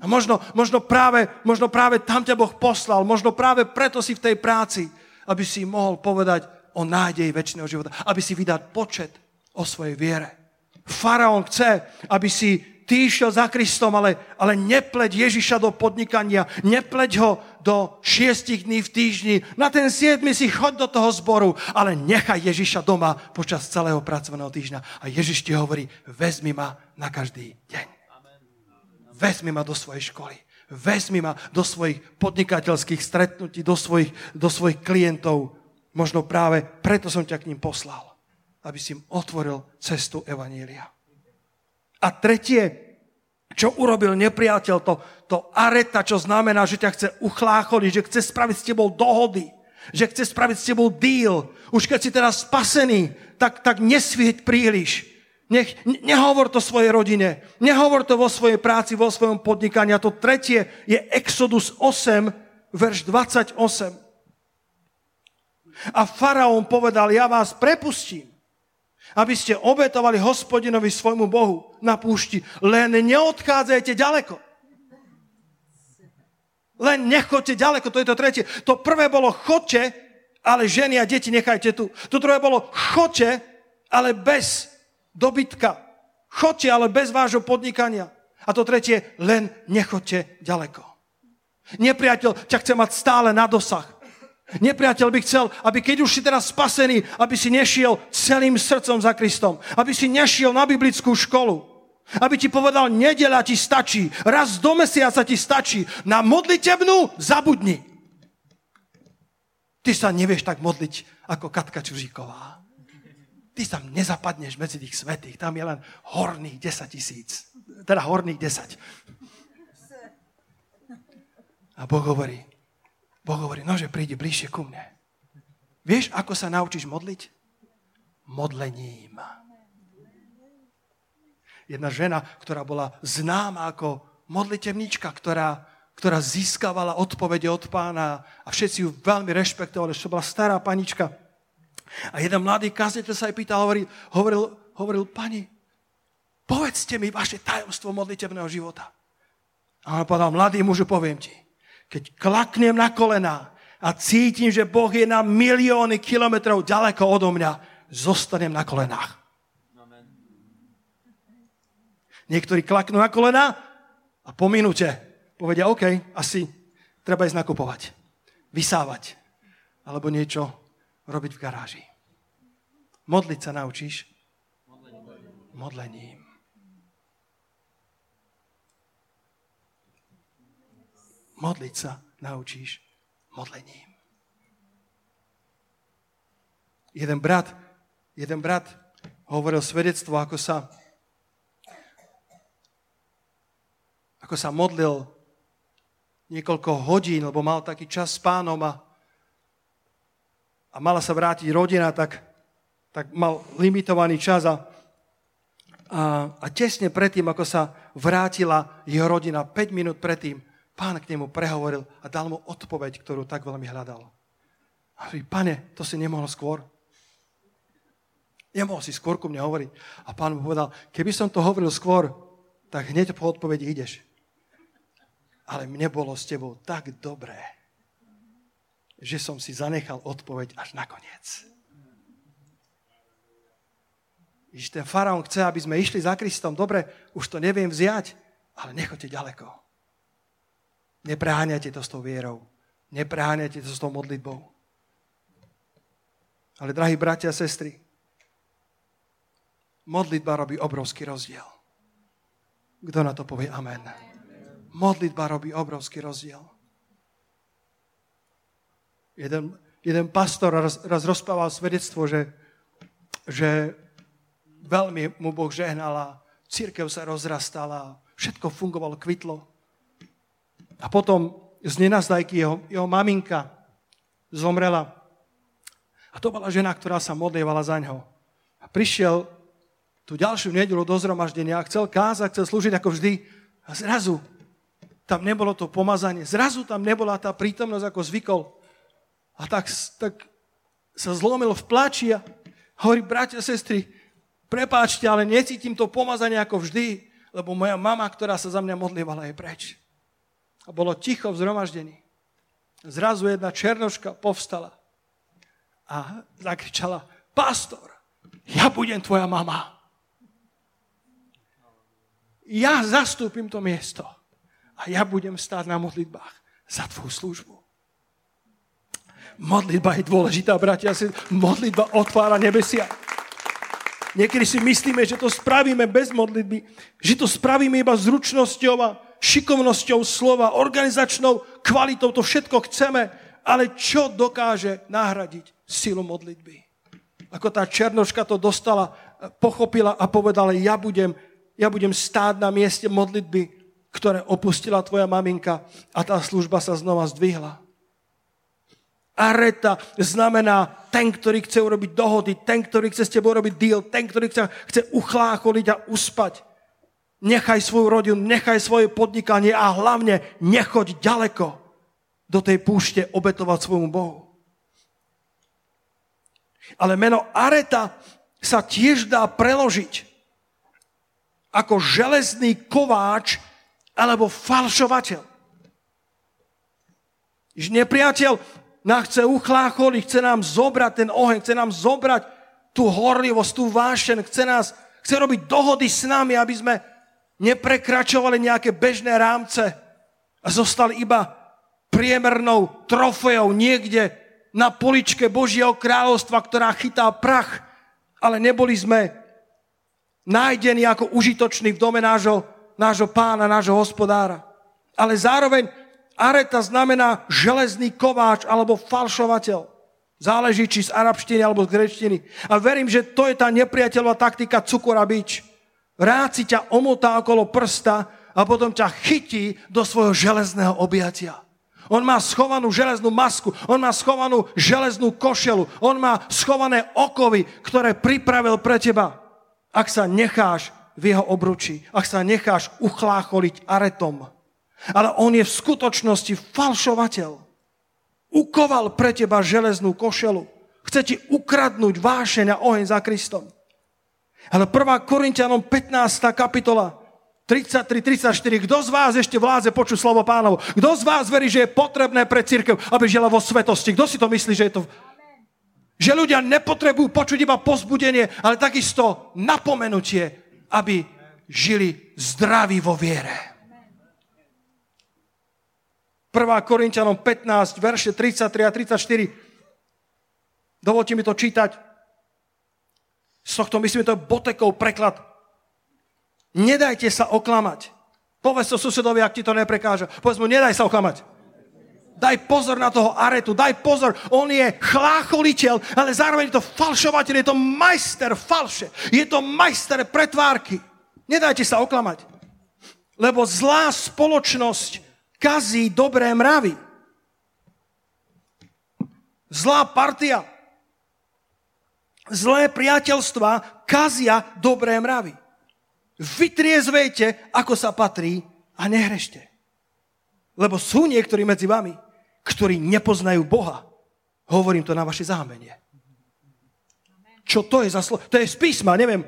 A možno, možno, práve, možno práve tam ťa Boh poslal, možno práve preto si v tej práci, aby si mohol povedať, o nádej väčšného života, aby si vydal počet o svojej viere. Faraón chce, aby si ty išiel za Kristom, ale, ale nepleť Ježiša do podnikania, nepleť ho do šiestich dní v týždni. Na ten siedmy si chod do toho zboru, ale nechaj Ježiša doma počas celého pracovného týždňa. A Ježiš ti hovorí, vezmi ma na každý deň. Vezmi ma do svojej školy. Vezmi ma do svojich podnikateľských stretnutí, do svojich, do svojich klientov. Možno práve preto som ťa k ním poslal, aby si im otvoril cestu Evanília. A tretie, čo urobil nepriateľ, to, to areta, čo znamená, že ťa chce uchlácholiť, že chce spraviť s tebou dohody, že chce spraviť s tebou deal. Už keď si teraz spasený, tak, tak nesvieť príliš. Nech, nehovor to svojej rodine, nehovor to vo svojej práci, vo svojom podnikaní. A to tretie je Exodus 8, verš 28. A faraón povedal, ja vás prepustím, aby ste obetovali hospodinovi svojmu Bohu na púšti. Len neodchádzajte ďaleko. Len nechoďte ďaleko, to je to tretie. To prvé bolo chodte, ale ženy a deti nechajte tu. To druhé bolo chodte, ale bez dobytka. Chodte, ale bez vášho podnikania. A to tretie, len nechoďte ďaleko. Nepriateľ ťa chce mať stále na dosah. Nepriateľ by chcel, aby keď už si teraz spasený, aby si nešiel celým srdcom za Kristom. Aby si nešiel na biblickú školu. Aby ti povedal, nedela ti stačí, raz do mesiaca ti stačí, na modlitebnú zabudni. Ty sa nevieš tak modliť ako Katka Čuříková. Ty tam nezapadneš medzi tých svetých, tam je len horných 10 tisíc. Teda horných 10. A Boh hovorí, Boh hovorí, nože príde bližšie ku mne. Vieš, ako sa naučíš modliť? Modlením. Jedna žena, ktorá bola známa ako modlitevnička, ktorá, ktorá získavala odpovede od pána a všetci ju veľmi rešpektovali, že to bola stará panička. A jeden mladý kazateľ sa jej pýtal, hovoril, hovoril, hovoril, pani, povedzte mi vaše tajomstvo modlitevného života. A on povedal, mladý mužu, poviem ti, keď klaknem na kolena a cítim, že Boh je na milióny kilometrov ďaleko odo mňa, zostanem na kolenách. Niektorí klaknú na kolena a po minúte povedia, OK, asi treba ísť nakupovať, vysávať alebo niečo robiť v garáži. Modliť sa naučíš? Modlením. Modliť sa naučíš modlením. Jeden brat, jeden brat hovoril svedectvo, ako sa, ako sa modlil niekoľko hodín, lebo mal taký čas s pánom a, a mala sa vrátiť rodina, tak, tak mal limitovaný čas a, a, a tesne predtým, ako sa vrátila jeho rodina, 5 minút predtým, pán k nemu prehovoril a dal mu odpoveď, ktorú tak veľmi hľadal. A hovorí, pane, to si nemohol skôr. Nemohol si skôr ku mne hovoriť. A pán mu povedal, keby som to hovoril skôr, tak hneď po odpovedi ideš. Ale mne bolo s tebou tak dobré, že som si zanechal odpoveď až nakoniec. Víš, ten faraón chce, aby sme išli za Kristom. Dobre, už to neviem vziať, ale nechoďte ďaleko. Nepreháňajte to s tou vierou. Nepreháňajte to s tou modlitbou. Ale, drahí bratia a sestry, modlitba robí obrovský rozdiel. Kto na to povie amen? Modlitba robí obrovský rozdiel. Jeden, jeden pastor raz, raz rozprával svedectvo, že, že veľmi mu Boh žehnal a církev sa rozrastala, všetko fungovalo, kvitlo. A potom z nenazdajky jeho, jeho maminka zomrela. A to bola žena, ktorá sa modlievala za ňo. A prišiel tú ďalšiu nedelu do zhromaždenia a chcel kázať, chcel slúžiť ako vždy. A zrazu tam nebolo to pomazanie. Zrazu tam nebola tá prítomnosť, ako zvykol. A tak, tak sa zlomil v plači a hovorí, bratia, sestry, prepáčte, ale necítim to pomazanie ako vždy, lebo moja mama, ktorá sa za mňa modlievala, je preč. A bolo ticho v zhromaždení. Zrazu jedna černoška povstala a zakričala, pastor, ja budem tvoja mama. Ja zastúpim to miesto a ja budem stáť na modlitbách za tvoju službu. Modlitba je dôležitá, bratia. Modlitba otvára nebesia. Niekedy si myslíme, že to spravíme bez modlitby, že to spravíme iba zručnosťou a šikovnosťou slova, organizačnou kvalitou, to všetko chceme, ale čo dokáže nahradiť silu modlitby? Ako tá černoška to dostala, pochopila a povedala, ja budem, ja budem stáť na mieste modlitby, ktoré opustila tvoja maminka a tá služba sa znova zdvihla. Areta znamená ten, ktorý chce urobiť dohody, ten, ktorý chce s tebou robiť deal, ten, ktorý chce, chce uchlácholiť a uspať. Nechaj svoju rodinu, nechaj svoje podnikanie a hlavne nechoď ďaleko do tej púšte obetovať svojmu Bohu. Ale meno Areta sa tiež dá preložiť ako železný kováč alebo falšovateľ. Že nepriateľ nás chce uchlácholiť, chce nám zobrať ten oheň, chce nám zobrať tú horlivosť, tú vášen, chce nás, chce robiť dohody s nami, aby sme neprekračovali nejaké bežné rámce a zostali iba priemernou trofejou niekde na poličke Božieho kráľovstva, ktorá chytá prach, ale neboli sme nájdení ako užitoční v dome nášho, nášho pána, nášho hospodára. Ale zároveň areta znamená železný kováč alebo falšovateľ. Záleží, či z arabštiny alebo z grečtiny. A verím, že to je tá nepriateľová taktika cukora bič. Rád si ťa omotá okolo prsta a potom ťa chytí do svojho železného objatia. On má schovanú železnú masku, on má schovanú železnú košelu, on má schované okovy, ktoré pripravil pre teba. Ak sa necháš v jeho obruči, ak sa necháš uchlácholiť aretom. Ale on je v skutočnosti falšovateľ ukoval pre teba železnú košelu. Chce ti ukradnúť vášeň a oheň za Kristom. Ale 1. Korintianom 15. kapitola 33-34. Kto z vás ešte vláze počuť slovo pánov? Kto z vás verí, že je potrebné pre církev, aby žila vo svetosti? Kto si to myslí, že je to... Že ľudia nepotrebujú počuť iba pozbudenie, ale takisto napomenutie, aby žili zdraví vo viere. 1. Korintianom 15, verše 33 a 34. Dovolte mi to čítať. Z tohto, myslím, to Botekov preklad. Nedajte sa oklamať. Povedz to susedovi, ak ti to neprekáža. Povedz mu, nedaj sa oklamať. Daj pozor na toho aretu, daj pozor. On je chlácholiteľ, ale zároveň je to falšovateľ, je to majster falše. Je to majster pretvárky. Nedajte sa oklamať. Lebo zlá spoločnosť kazí dobré mravy. Zlá partia, zlé priateľstva kazia dobré mravy. Vytriezvejte, ako sa patrí a nehrešte. Lebo sú niektorí medzi vami, ktorí nepoznajú Boha. Hovorím to na vaše zámenie. Čo to je za slovo? To je z písma, neviem,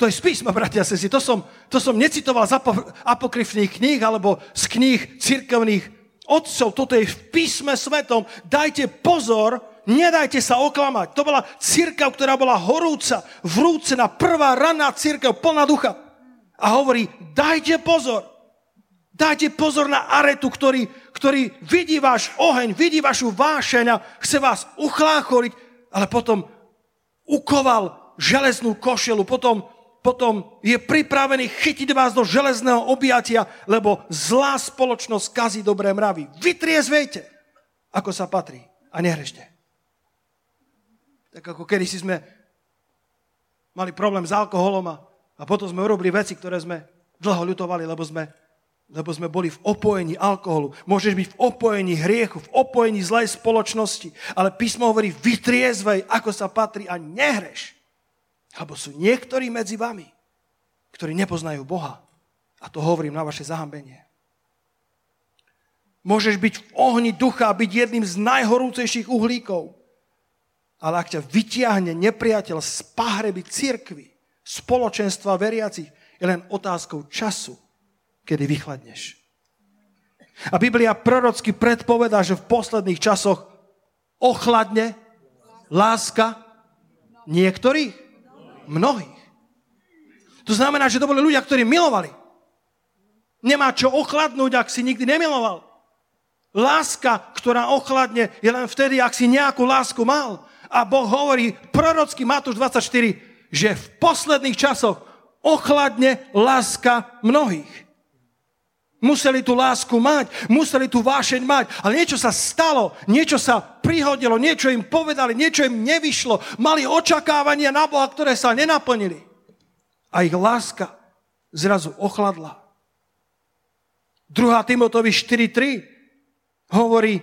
to je z písma, bratia a sestry. To som, to som necitoval z apokryfných kníh alebo z kníh cirkevných otcov. Toto je v písme svetom. Dajte pozor, nedajte sa oklamať. To bola církev, ktorá bola horúca, vrúcená, prvá ranná církev, plná ducha. A hovorí, dajte pozor. Dajte pozor na aretu, ktorý, ktorý vidí váš oheň, vidí vašu vášeň a chce vás uchláchoriť, ale potom ukoval železnú košelu, potom potom je pripravený chytiť vás do železného objatia, lebo zlá spoločnosť kazí dobré mravy. Vytriezvejte, ako sa patrí a nehrešte. Tak ako kedy si sme mali problém s alkoholom a, a potom sme urobili veci, ktoré sme dlho ľutovali, lebo sme, lebo sme boli v opojení alkoholu. Môžeš byť v opojení hriechu, v opojení zlej spoločnosti, ale písmo hovorí, vytriezvej, ako sa patrí a nehreš. Alebo sú niektorí medzi vami, ktorí nepoznajú Boha. A to hovorím na vaše zahambenie. Môžeš byť v ohni ducha byť jedným z najhorúcejších uhlíkov. Ale ak ťa vytiahne nepriateľ z pahreby cirkvy, spoločenstva veriacich, je len otázkou času, kedy vychladneš. A Biblia prorocky predpovedá, že v posledných časoch ochladne láska niektorých Mnohých. To znamená, že to boli ľudia, ktorí milovali. Nemá čo ochladnúť, ak si nikdy nemiloval. Láska, ktorá ochladne, je len vtedy, ak si nejakú lásku mal. A Boh hovorí, prorocký Matúš 24, že v posledných časoch ochladne láska mnohých. Museli tú lásku mať, museli tú vášeň mať, ale niečo sa stalo, niečo sa prihodilo, niečo im povedali, niečo im nevyšlo. Mali očakávania na Boha, ktoré sa nenaplnili. A ich láska zrazu ochladla. 2. Timotovi 4.3 hovorí,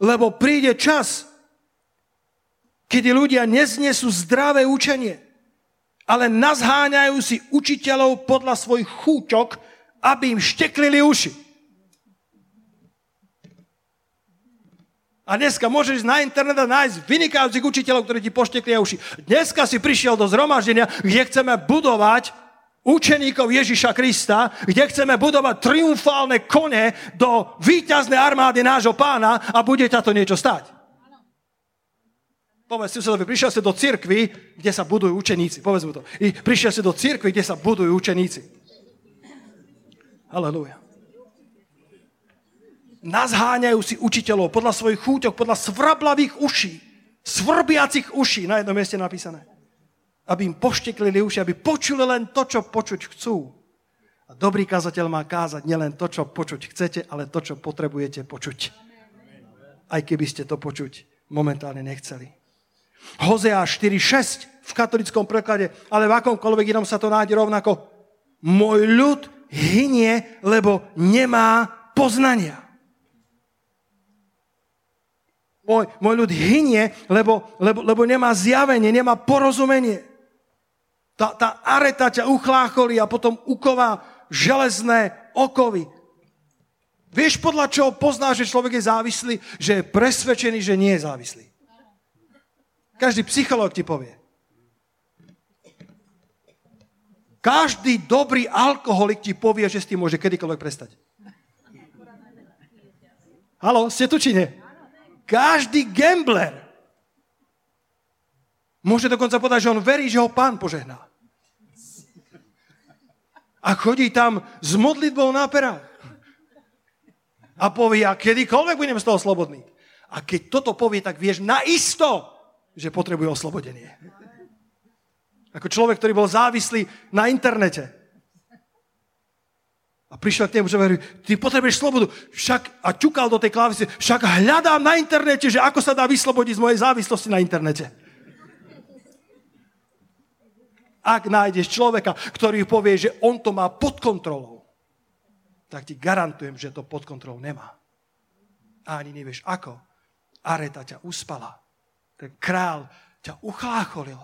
lebo príde čas, kedy ľudia neznesú zdravé učenie, ale nazháňajú si učiteľov podľa svojich chúťok, aby im šteklili uši. A dneska môžeš na internet a nájsť vynikajúcich učiteľov, ktorí ti pošteklia uši. Dneska si prišiel do zhromaždenia, kde chceme budovať učeníkov Ježiša Krista, kde chceme budovať triumfálne kone do víťaznej armády nášho pána a bude ťa to niečo stať. Povedz susedovi, prišiel si do cirkvy, kde sa budujú učeníci. Povedz mu to. I prišiel si do cirkvy, kde sa budujú učeníci. Halelúja. nazháňajú si učiteľov podľa svojich chúťok, podľa svrablavých uší, svrbiacich uší, na jednom mieste napísané. Aby im pošteklili uši, aby počuli len to, čo počuť chcú. A dobrý kazateľ má kázať nielen to, čo počuť chcete, ale to, čo potrebujete počuť. Aj keby ste to počuť momentálne nechceli. Hozea 4.6 v katolickom preklade, ale v akomkoľvek inom sa to nájde rovnako. Môj ľud hynie, lebo nemá poznania. Môj, môj ľud hynie, lebo, lebo, lebo nemá zjavenie, nemá porozumenie. Tá, tá areta ťa uchlácholí a potom uková železné okovy. Vieš, podľa čoho poznáš, že človek je závislý? Že je presvedčený, že nie je závislý. Každý psychológ ti povie. Každý dobrý alkoholik ti povie, že s tým môže kedykoľvek prestať. Halo, ste tu či nie? Každý gambler môže dokonca povedať, že on verí, že ho pán požehná. A chodí tam s modlitbou na perách. A povie, a kedykoľvek budem z toho slobodný. A keď toto povie, tak vieš naisto, že potrebuje oslobodenie. Ako človek, ktorý bol závislý na internete. A prišiel k nemu, že hovorí, ty potrebuješ slobodu. Však, a ťukal do tej klávesy, však hľadám na internete, že ako sa dá vyslobodiť z mojej závislosti na internete. Ak nájdeš človeka, ktorý povie, že on to má pod kontrolou, tak ti garantujem, že to pod kontrolou nemá. A ani nevieš ako. Areta ťa uspala. Ten král ťa uchlácholil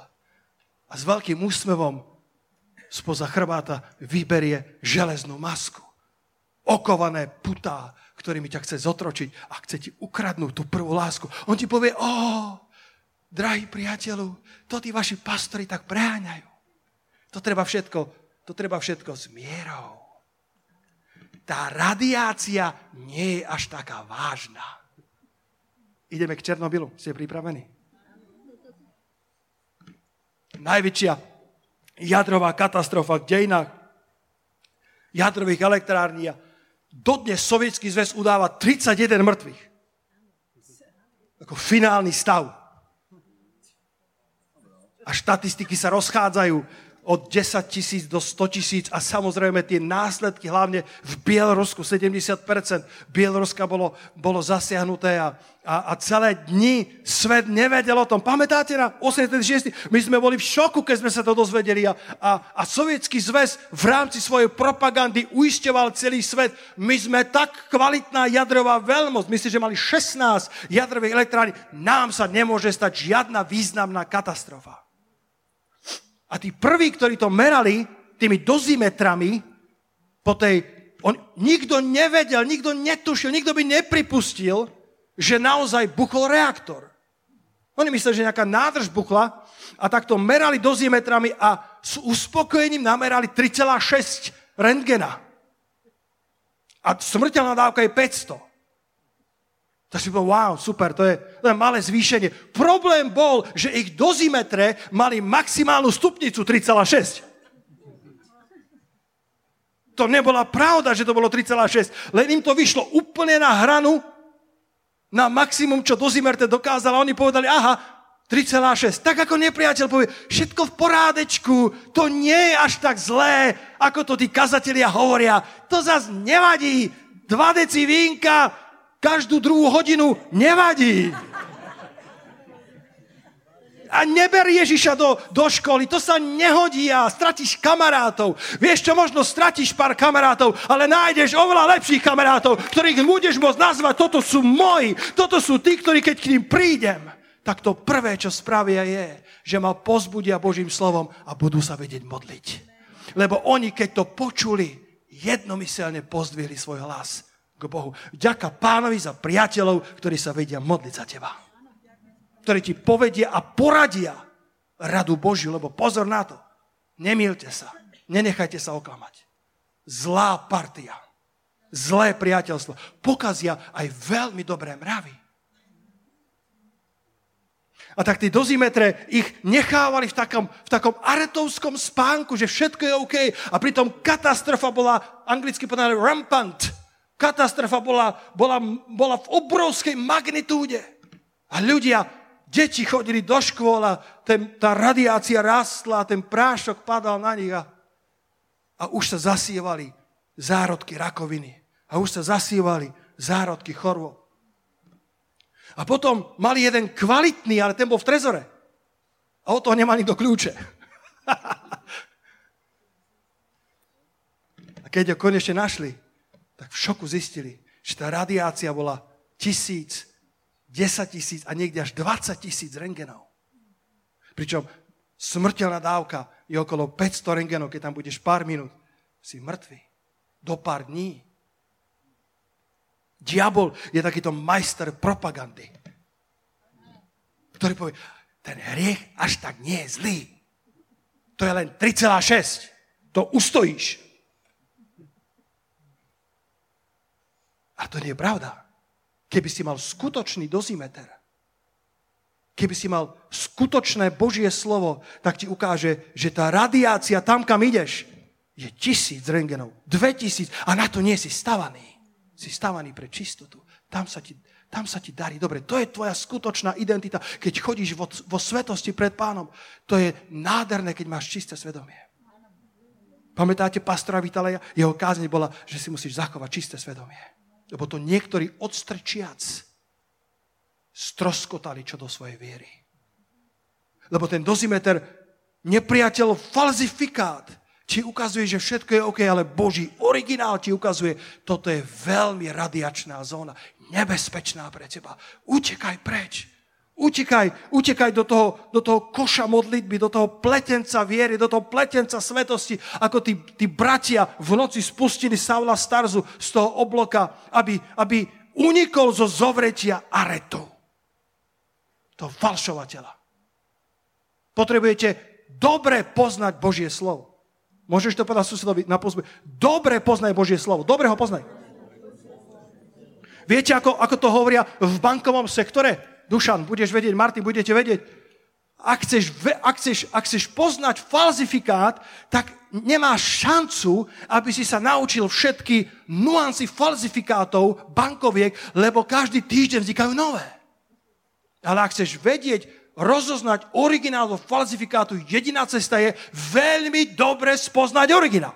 a s veľkým úsmevom spoza chrbáta vyberie železnú masku. Okované putá, ktorými ťa chce zotročiť a chce ti ukradnúť tú prvú lásku. On ti povie, o, drahý priateľu, to tí vaši pastori tak preháňajú. To treba všetko, to treba všetko s mierou. Tá radiácia nie je až taká vážna. Ideme k Černobylu. Ste pripravení? Najväčšia jadrová katastrofa v dejinách jadrových elektrární a dodnes Sovietský zväz udáva 31 mŕtvych. Ako finálny stav. A štatistiky sa rozchádzajú od 10 tisíc do 100 tisíc a samozrejme tie následky, hlavne v Bielorusku, 70% Bieloruska bolo, bolo zasiahnuté a, a, a celé dni svet nevedel o tom. Pamätáte na 86. My sme boli v šoku, keď sme sa to dozvedeli a, a, a sovietský zväz v rámci svojej propagandy uisťoval celý svet. My sme tak kvalitná jadrová veľmoc, myslím, že mali 16 jadrových elektrární. Nám sa nemôže stať žiadna významná katastrofa. A tí prví, ktorí to merali tými dozimetrami, po tej, on, nikto nevedel, nikto netušil, nikto by nepripustil, že naozaj buchol reaktor. Oni mysleli, že nejaká nádrž buchla a takto merali dozimetrami a s uspokojením namerali 3,6 rentgena. A smrteľná dávka je 500. Tak si povedal, wow, super, to je, je malé zvýšenie. Problém bol, že ich dozimetre mali maximálnu stupnicu 3,6. To nebola pravda, že to bolo 3,6. Len im to vyšlo úplne na hranu, na maximum, čo dozimerte dokázala. Oni povedali, aha, 3,6. Tak ako nepriateľ povie, všetko v porádečku, to nie je až tak zlé, ako to tí kazatelia hovoria. To zase nevadí. Dva deci vínka, každú druhú hodinu nevadí. A neber Ježiša do, do školy, to sa nehodí a stratíš kamarátov. Vieš čo, možno stratíš pár kamarátov, ale nájdeš oveľa lepších kamarátov, ktorých budeš môcť nazvať, toto sú moji, toto sú tí, ktorí keď k ním prídem, tak to prvé, čo spravia je, že ma pozbudia Božím slovom a budú sa vedieť modliť. Lebo oni, keď to počuli, jednomyselne pozdvihli svoj hlas k Bohu. Ďaká pánovi za priateľov, ktorí sa vedia modliť za teba. Ktorí ti povedia a poradia radu Božiu, lebo pozor na to. Nemýlte sa. Nenechajte sa oklamať. Zlá partia. Zlé priateľstvo. Pokazia aj veľmi dobré mravy. A tak tí dozimetre ich nechávali v takom, v takom aretovskom spánku, že všetko je OK. A pritom katastrofa bola anglicky povedané rampant Katastrofa bola, bola, bola v obrovskej magnitúde. A ľudia, deti chodili do škôl a ten, tá radiácia rastla ten prášok padal na nich a, a už sa zasievali zárodky rakoviny. A už sa zasievali zárodky chorôb. A potom mali jeden kvalitný, ale ten bol v trezore. A o toho nemá nikto kľúče. a keď ho konečne našli, tak v šoku zistili, že tá radiácia bola tisíc, 10 tisíc a niekde až 20 tisíc rengenov. Pričom smrteľná dávka je okolo 500 rengenov, keď tam budeš pár minút, si mŕtvy. Do pár dní. Diabol je takýto majster propagandy, ktorý povie, ten hriech až tak nie je zlý. To je len 3,6. To ustojíš. A to nie je pravda. Keby si mal skutočný dozimeter, keby si mal skutočné Božie slovo, tak ti ukáže, že tá radiácia tam, kam ideš, je tisíc rengenov, dve tisíc a na to nie si stavaný. Si stavaný pre čistotu. Tam sa ti, tam sa ti darí. Dobre, to je tvoja skutočná identita, keď chodíš vo, vo svetosti pred pánom. To je nádherné, keď máš čisté svedomie. Pamätáte pastora Vitaleja? Jeho kázeň bola, že si musíš zachovať čisté svedomie. Lebo to niektorí odstrčiac stroskotali čo do svojej viery. Lebo ten dozimeter, nepriateľ falzifikát, ti ukazuje, že všetko je OK, ale Boží originál ti ukazuje, toto je veľmi radiačná zóna, nebezpečná pre teba. Utekaj preč. Utekaj, utekaj do toho, do toho koša modlitby, do toho pletenca viery, do toho pletenca svetosti, ako tí, tí bratia v noci spustili Saula Starzu z toho obloka, aby, aby unikol zo zovretia Aretu. To falšovateľa. Potrebujete dobre poznať Božie slovo. Môžeš to povedať susedovi na pozbe. Dobre poznaj Božie slovo. Dobre ho poznaj. Viete, ako, ako to hovoria v bankovom sektore? Dušan, budeš vedieť, Martin, budete vedieť. Ak chceš, ak, chceš, ak chceš poznať falzifikát, tak nemáš šancu, aby si sa naučil všetky nuancy falzifikátov bankoviek, lebo každý týždeň vznikajú nové. Ale ak chceš vedieť, rozoznať originál vo falzifikátu, jediná cesta je veľmi dobre spoznať originál.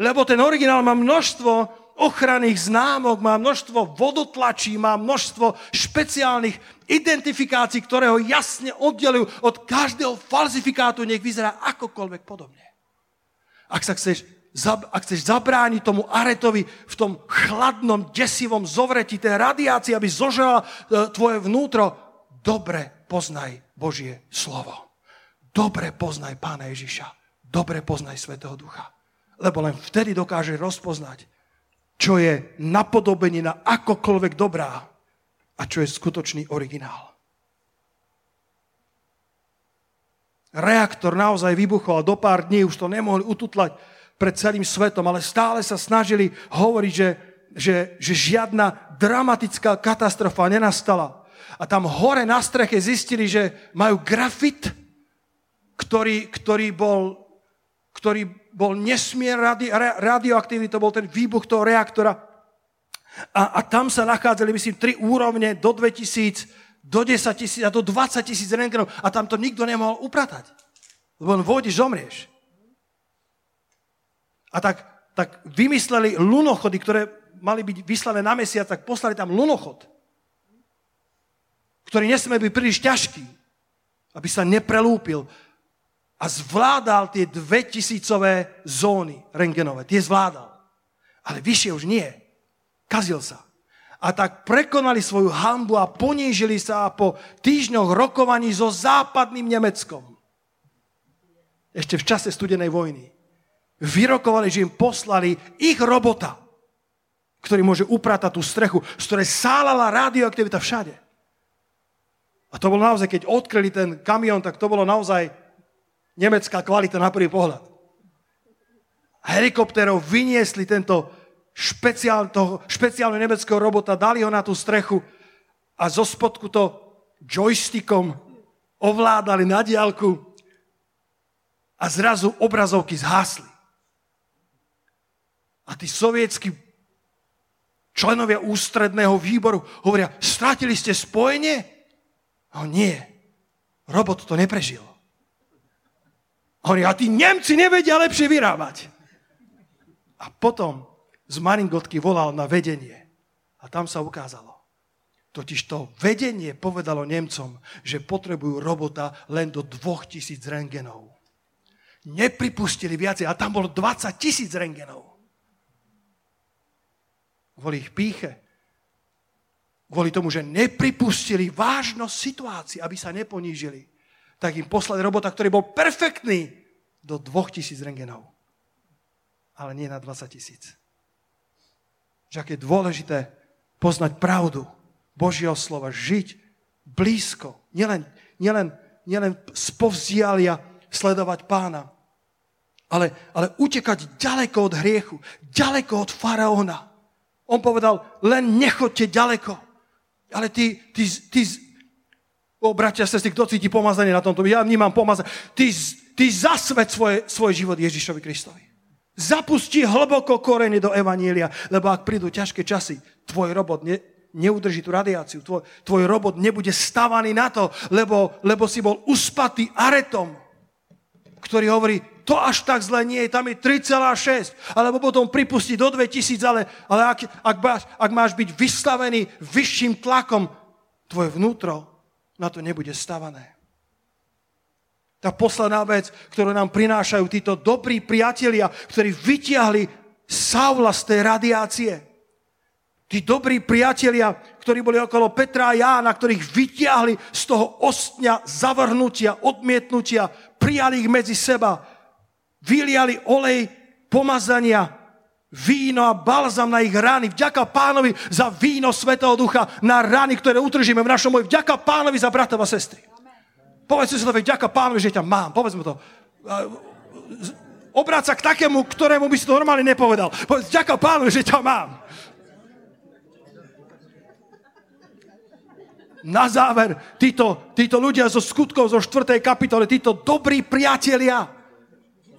Lebo ten originál má množstvo ochranných známok, má množstvo vodotlačí, má množstvo špeciálnych identifikácií, ktoré ho jasne oddelujú od každého falzifikátu, nech vyzerá akokoľvek podobne. Ak sa chceš, ak chceš zabrániť tomu aretovi v tom chladnom, desivom zovreti, tej radiácii, aby zožala e, tvoje vnútro, dobre poznaj Božie slovo. Dobre poznaj Pána Ježiša. Dobre poznaj Svetého Ducha. Lebo len vtedy dokáže rozpoznať, čo je napodobenina akokoľvek dobrá a čo je skutočný originál. Reaktor naozaj vybuchol a do pár dní už to nemohli ututlať pred celým svetom, ale stále sa snažili hovoriť, že, že, že žiadna dramatická katastrofa nenastala. A tam hore na streche zistili, že majú grafit, ktorý, ktorý bol ktorý bol nesmier radi, radioaktívny, to bol ten výbuch toho reaktora. A, a tam sa nachádzali, myslím, tri úrovne do 2000, do 10 tisíc a do 20 tisíc rentgenov a tam to nikto nemohol upratať. Lebo len vôjdeš, zomrieš. A tak, tak vymysleli lunochody, ktoré mali byť vyslané na mesiac, tak poslali tam lunochod, ktorý nesmie byť príliš ťažký, aby sa neprelúpil a zvládal tie dve tisícové zóny rengenové. Tie zvládal. Ale vyššie už nie. Kazil sa. A tak prekonali svoju hambu a ponížili sa po týždňoch rokovaní so západným Nemeckom. Ešte v čase studenej vojny. Vyrokovali, že im poslali ich robota, ktorý môže upratať tú strechu, z ktorej sálala radioaktivita všade. A to bolo naozaj, keď odkryli ten kamión, tak to bolo naozaj nemecká kvalita na prvý pohľad. Helikopterov vyniesli tento špeciál, toho špeciálne nemeckého robota, dali ho na tú strechu a zo spodku to joystickom ovládali na diálku a zrazu obrazovky zhasli. A tí sovietskí členovia ústredného výboru hovoria, strátili ste spojenie? A nie, robot to neprežil. A hovorí, a tí Nemci nevedia lepšie vyrábať. A potom z Maringotky volal na vedenie. A tam sa ukázalo. Totiž to vedenie povedalo Nemcom, že potrebujú robota len do 2000 rengenov. Nepripustili viacej a tam bolo 20 tisíc rengenov. Kvôli ich píche. Kvôli tomu, že nepripustili vážnosť situácii, aby sa neponížili. Tak im poslali robota, ktorý bol perfektný do 2000 rengenov. Ale nie na 20 tisíc. Že aké je dôležité poznať pravdu Božieho slova, žiť blízko, nielen, nielen, nielen spovzdialia sledovať pána, ale, ale utekať ďaleko od hriechu, ďaleko od faraóna. On povedal, len nechoďte ďaleko. Ale ty, ty, ty, o bratia, sestry, kto cíti pomazanie na tomto? Ja vnímam pomazanie. Ty, ty zasvet svoje, svoj život Ježišovi Kristovi. Zapustí hlboko koreny do Evanília, lebo ak prídu ťažké časy, tvoj robot ne, neudrží tú radiáciu, tvoj, tvoj robot nebude stavaný na to, lebo, lebo si bol uspatý aretom, ktorý hovorí, to až tak zle nie je, tam je 3,6, alebo potom pripustiť do 2000, ale, ale ak, ak, máš, ak máš byť vystavený vyšším tlakom, tvoje vnútro na to nebude stavané. Tá posledná vec, ktorú nám prinášajú títo dobrí priatelia, ktorí vytiahli Saula z tej radiácie. Tí dobrí priatelia, ktorí boli okolo Petra a Jána, ktorých vytiahli z toho ostňa zavrhnutia, odmietnutia, prijali ich medzi seba, vyliali olej pomazania, víno a balzam na ich rány. Vďaka pánovi za víno Svetého Ducha na rány, ktoré utržíme v našom moji. Vďaka pánovi za bratov a sestry. Povedz si to, vďaka pánovi, že ťa mám. Povedz mu to. Obráť sa k takému, ktorému by si to normálne nepovedal. Povedz, vďaka pánovi, že ťa mám. Na záver, títo, títo ľudia zo skutkov, zo 4. kapitole, títo dobrí priatelia,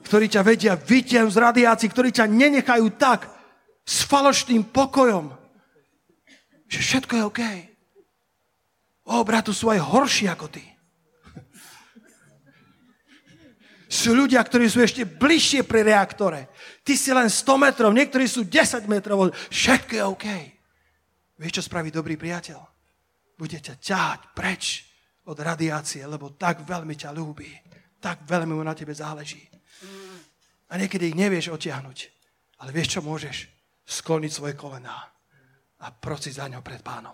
ktorí ťa vedia vytiahnuť z radiácií, ktorí ťa nenechajú tak s falošným pokojom, že všetko je OK. O, bratu, sú aj horší ako ty. Sú ľudia, ktorí sú ešte bližšie pri reaktore. Ty si len 100 metrov, niektorí sú 10 metrov. Všetko je OK. Vieš, čo spraví dobrý priateľ? Bude ťa ťahať preč od radiácie, lebo tak veľmi ťa ľúbi. Tak veľmi mu na tebe záleží. A niekedy ich nevieš otiahnuť. Ale vieš, čo môžeš? Skloniť svoje kolená a prosiť za ňo pred pánom.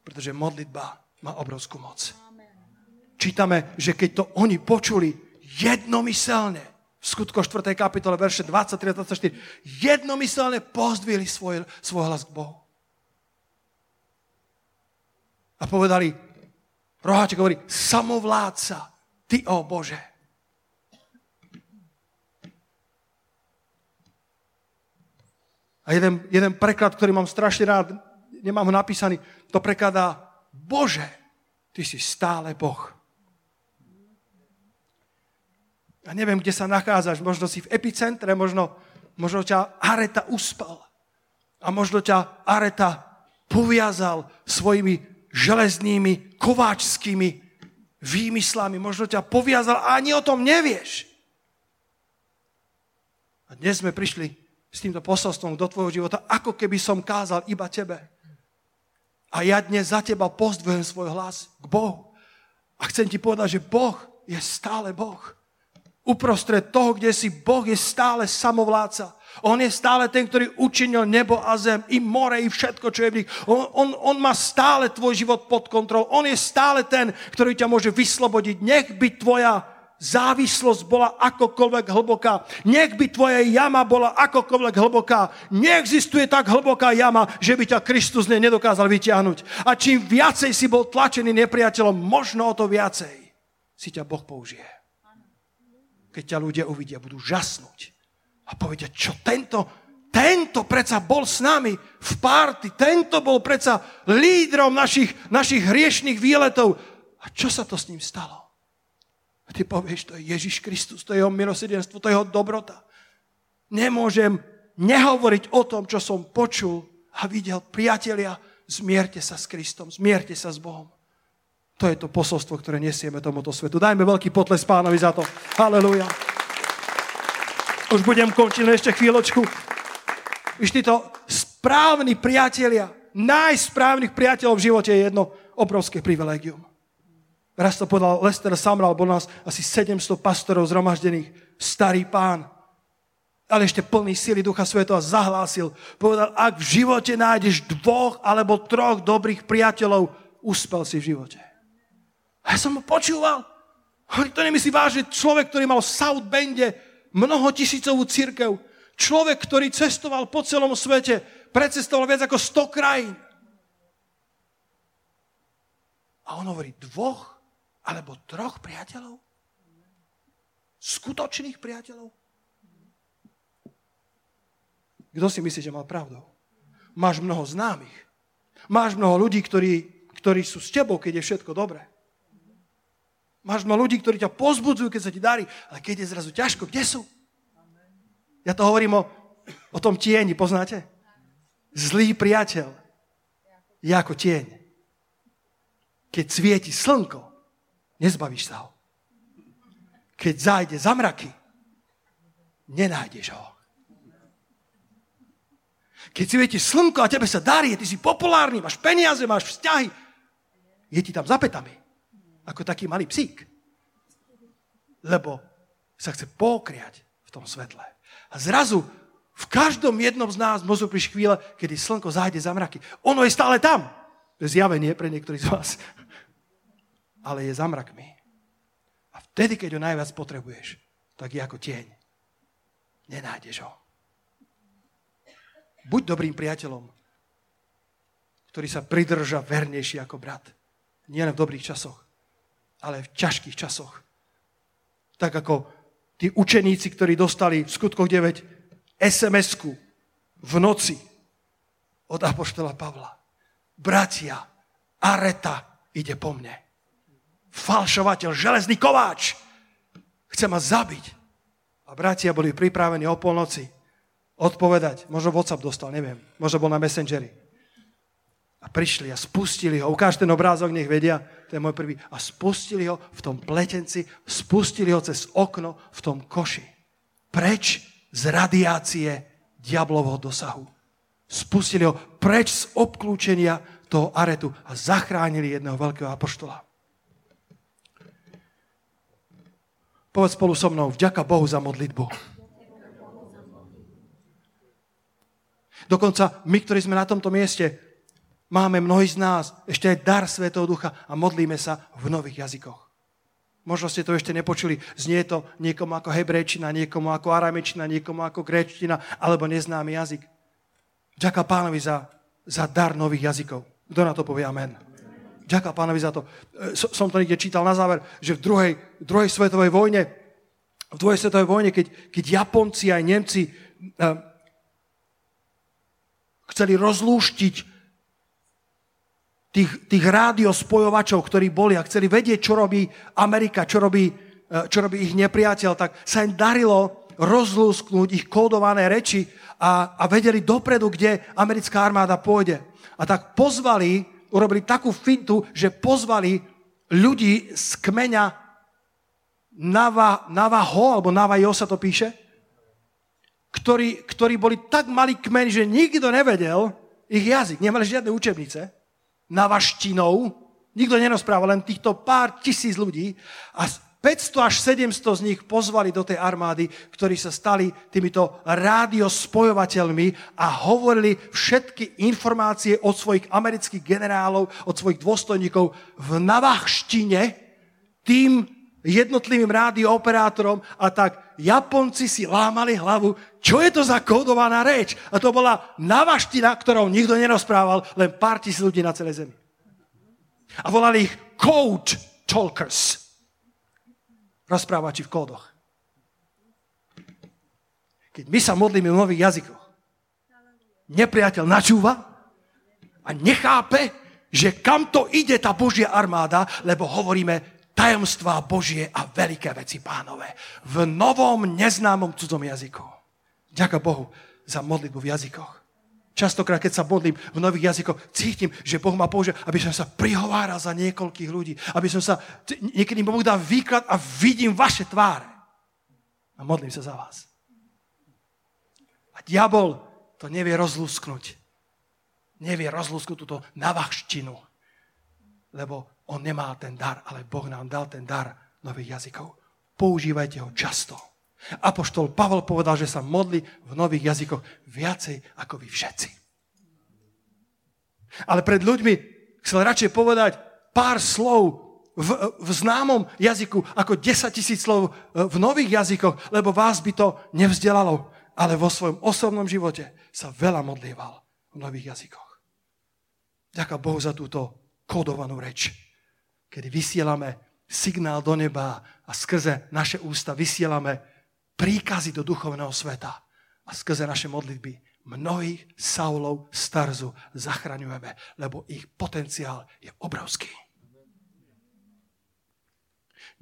Pretože modlitba má obrovskú moc. Čítame, že keď to oni počuli, jednomyselne, v skutko 4. kapitole, verše 23 a 24, jednomyselne pozdvihli svoj, svoj hlas k Bohu. A povedali, roháček hovorí, samovládca, ty, o Bože. A jeden, jeden preklad, ktorý mám strašne rád, nemám ho napísaný, to prekladá Bože, ty si stále Boh. Ja neviem, kde sa nachádzaš. Možno si v epicentre, možno, možno ťa Areta uspal. A možno ťa Areta poviazal svojimi železnými, kováčskými výmyslami. Možno ťa poviazal a ani o tom nevieš. A dnes sme prišli s týmto posolstvom do tvojho života, ako keby som kázal iba tebe. A ja dnes za teba pozdvujem svoj hlas k Bohu. A chcem ti povedať, že Boh je stále Boh uprostred toho, kde si Boh je stále samovláca. On je stále ten, ktorý učinil nebo a zem, i more, i všetko, čo je v nich. On, on, on má stále tvoj život pod kontrolou. On je stále ten, ktorý ťa môže vyslobodiť. Nech by tvoja závislosť bola akokoľvek hlboká. Nech by tvoja jama bola akokoľvek hlboká. Neexistuje tak hlboká jama, že by ťa Kristus ne nedokázal vyťahnuť. A čím viacej si bol tlačený nepriateľom, možno o to viacej si ťa Boh použije keď ťa ľudia uvidia, budú žasnúť a povedia, čo tento, tento predsa bol s nami v párty, tento bol predsa lídrom našich, našich hriešných výletov. A čo sa to s ním stalo? A ty povieš, to je Ježiš Kristus, to je jeho milosedenstvo, to je jeho dobrota. Nemôžem nehovoriť o tom, čo som počul a videl. Priatelia, zmierte sa s Kristom, zmierte sa s Bohom. To je to posolstvo, ktoré nesieme tomuto svetu. Dajme veľký potles pánovi za to. Halelujá. Už budem končiť ešte chvíľočku. Už títo správni priatelia, najsprávnych priateľov v živote je jedno obrovské privilegium. Raz to povedal Lester Samral, bol nás asi 700 pastorov zhromaždených, starý pán, ale ešte plný síly Ducha Svetova zahlásil, povedal, ak v živote nájdeš dvoch alebo troch dobrých priateľov, uspel si v živote. A ja som ho počúval. Hovorí, to nemyslí vážne človek, ktorý mal v South Bende mnoho tisícovú církev, človek, ktorý cestoval po celom svete, precestoval viac ako 100 krajín. A on hovorí, dvoch alebo troch priateľov? Skutočných priateľov? Kto si myslí, že mal pravdu? Máš mnoho známych. Máš mnoho ľudí, ktorí, ktorí sú s tebou, keď je všetko dobré. Máš mnoho ľudí, ktorí ťa pozbudzujú, keď sa ti darí, ale keď je zrazu ťažko, kde sú? Ja to hovorím o, o tom tieni, poznáte? Zlý priateľ je ako tieň. Keď svieti slnko, Nezbavíš sa ho. Keď zájde za mraky, nenájdeš ho. Keď si viete slnko a tebe sa darí, ty si populárny, máš peniaze, máš vzťahy, je ti tam zapetami. Ako taký malý psík. Lebo sa chce pokriať v tom svetle. A zrazu v každom jednom z nás môžu prísť chvíle, kedy slnko zájde za mraky. Ono je stále tam. To je zjavenie pre niektorých z vás ale je za mrakmi. A vtedy, keď ho najviac potrebuješ, tak je ako tieň. Nenájdeš ho. Buď dobrým priateľom, ktorý sa pridrža vernejší ako brat. Nie len v dobrých časoch, ale v ťažkých časoch. Tak ako tí učeníci, ktorí dostali v skutkoch 9 SMS-ku v noci od Apoštola Pavla. Bratia, areta ide po mne falšovateľ, železný kováč. Chce ma zabiť. A bratia boli pripravení o polnoci odpovedať. Možno WhatsApp dostal, neviem. Možno bol na Messengeri. A prišli a spustili ho. Ukáž ten obrázok, nech vedia. To je môj prvý. A spustili ho v tom pletenci, spustili ho cez okno v tom koši. Preč z radiácie diablovho dosahu. Spustili ho preč z obklúčenia toho aretu a zachránili jedného veľkého apoštola. Povedz spolu so mnou, vďaka Bohu za modlitbu. Dokonca my, ktorí sme na tomto mieste, máme mnohí z nás ešte aj dar Svetého Ducha a modlíme sa v nových jazykoch. Možno ste to ešte nepočuli. Znie to niekomu ako hebrejčina, niekomu ako aramečina, niekomu ako gréčtina alebo neznámy jazyk. Ďaká pánovi za, za dar nových jazykov. Kto na to povie amen? Ďaká pánovi za to. E, som to niekde čítal na záver, že v druhej, druhej svetovej vojne, v druhej svetovej vojne, keď, keď Japonci aj Nemci uh, chceli rozlúštiť tých, tých rádiospojovačov, ktorí boli a chceli vedieť, čo robí Amerika, čo robí, uh, čo robí ich nepriateľ, tak sa im darilo rozlúsknúť ich kódované reči a, a vedeli dopredu, kde americká armáda pôjde. A tak pozvali urobili takú fintu, že pozvali ľudí z kmeňa Nava, Navaho, alebo Navajo sa to píše, ktorí, ktorí boli tak malý kmeň, že nikto nevedel ich jazyk. Nemali žiadne učebnice. Navaštinou. Nikto nerozprával, len týchto pár tisíc ľudí. A 500 až 700 z nich pozvali do tej armády, ktorí sa stali týmito rádiospojovateľmi a hovorili všetky informácie od svojich amerických generálov, od svojich dôstojníkov v navachštine tým jednotlivým rádioperátorom a tak Japonci si lámali hlavu, čo je to za kódovaná reč. A to bola navaština, ktorou nikto nerozprával, len pár tisíc ľudí na celej zemi. A volali ich code talkers rozprávači v kódoch. Keď my sa modlíme v nových jazykoch, nepriateľ načúva a nechápe, že kam to ide tá Božia armáda, lebo hovoríme tajomstvá Božie a veľké veci pánové v novom neznámom cudzom jazyku. Ďakujem Bohu za modlitbu v jazykoch. Častokrát, keď sa modlím v nových jazykoch, cítim, že Boh ma použije, aby som sa prihováral za niekoľkých ľudí. Aby som sa, niekedy Boh dá výklad a vidím vaše tváre. A modlím sa za vás. A diabol to nevie rozlúsknuť. Nevie rozlúsknuť túto navahštinu. Lebo on nemá ten dar, ale Boh nám dal ten dar nových jazykov. Používajte ho často. Apoštol Pavol povedal, že sa modli v nových jazykoch viacej ako vy všetci. Ale pred ľuďmi chcel radšej povedať pár slov v, v známom jazyku ako 10 tisíc slov v nových jazykoch, lebo vás by to nevzdelalo. Ale vo svojom osobnom živote sa veľa modlieval v nových jazykoch. Ďakujem Bohu za túto kódovanú reč, kedy vysielame signál do neba a skrze naše ústa vysielame príkazy do duchovného sveta. A skrze naše modlitby mnohých Saulov starzu zachraňujeme, lebo ich potenciál je obrovský.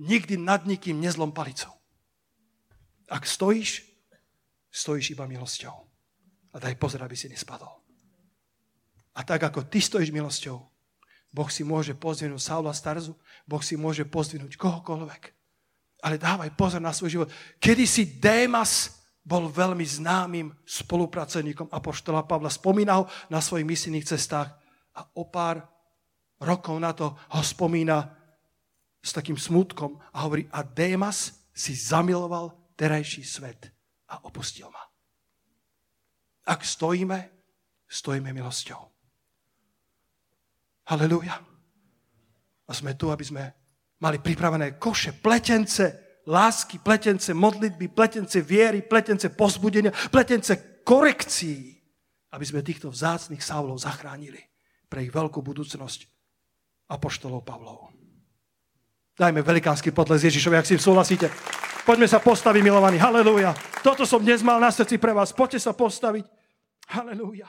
Nikdy nad nikým nezlom palicou. Ak stojíš, stojíš iba milosťou. A daj pozor, aby si nespadol. A tak ako ty stojíš milosťou, Boh si môže pozdvihnúť Saula Starzu, Boh si môže pozdvihnúť kohokoľvek. Ale dávaj pozor na svoj život. Kedy si Démas bol veľmi známym spolupracovníkom Apoštola Pavla. Spomína na svojich misijných cestách a o pár rokov na to ho spomína s takým smutkom a hovorí, a Démas si zamiloval terajší svet a opustil ma. Ak stojíme, stojíme milosťou. Halelúja. A sme tu, aby sme mali pripravené koše, pletence, lásky, pletence modlitby, pletence viery, pletence pozbudenia, pletence korekcií, aby sme týchto vzácných Saulov zachránili pre ich veľkú budúcnosť apoštolov Pavlov. Dajme velikánsky potles Ježišovi, ak si súhlasíte. Poďme sa postaviť, milovaní. Halelúja. Toto som dnes mal na srdci pre vás. Poďte sa postaviť. Halelúja.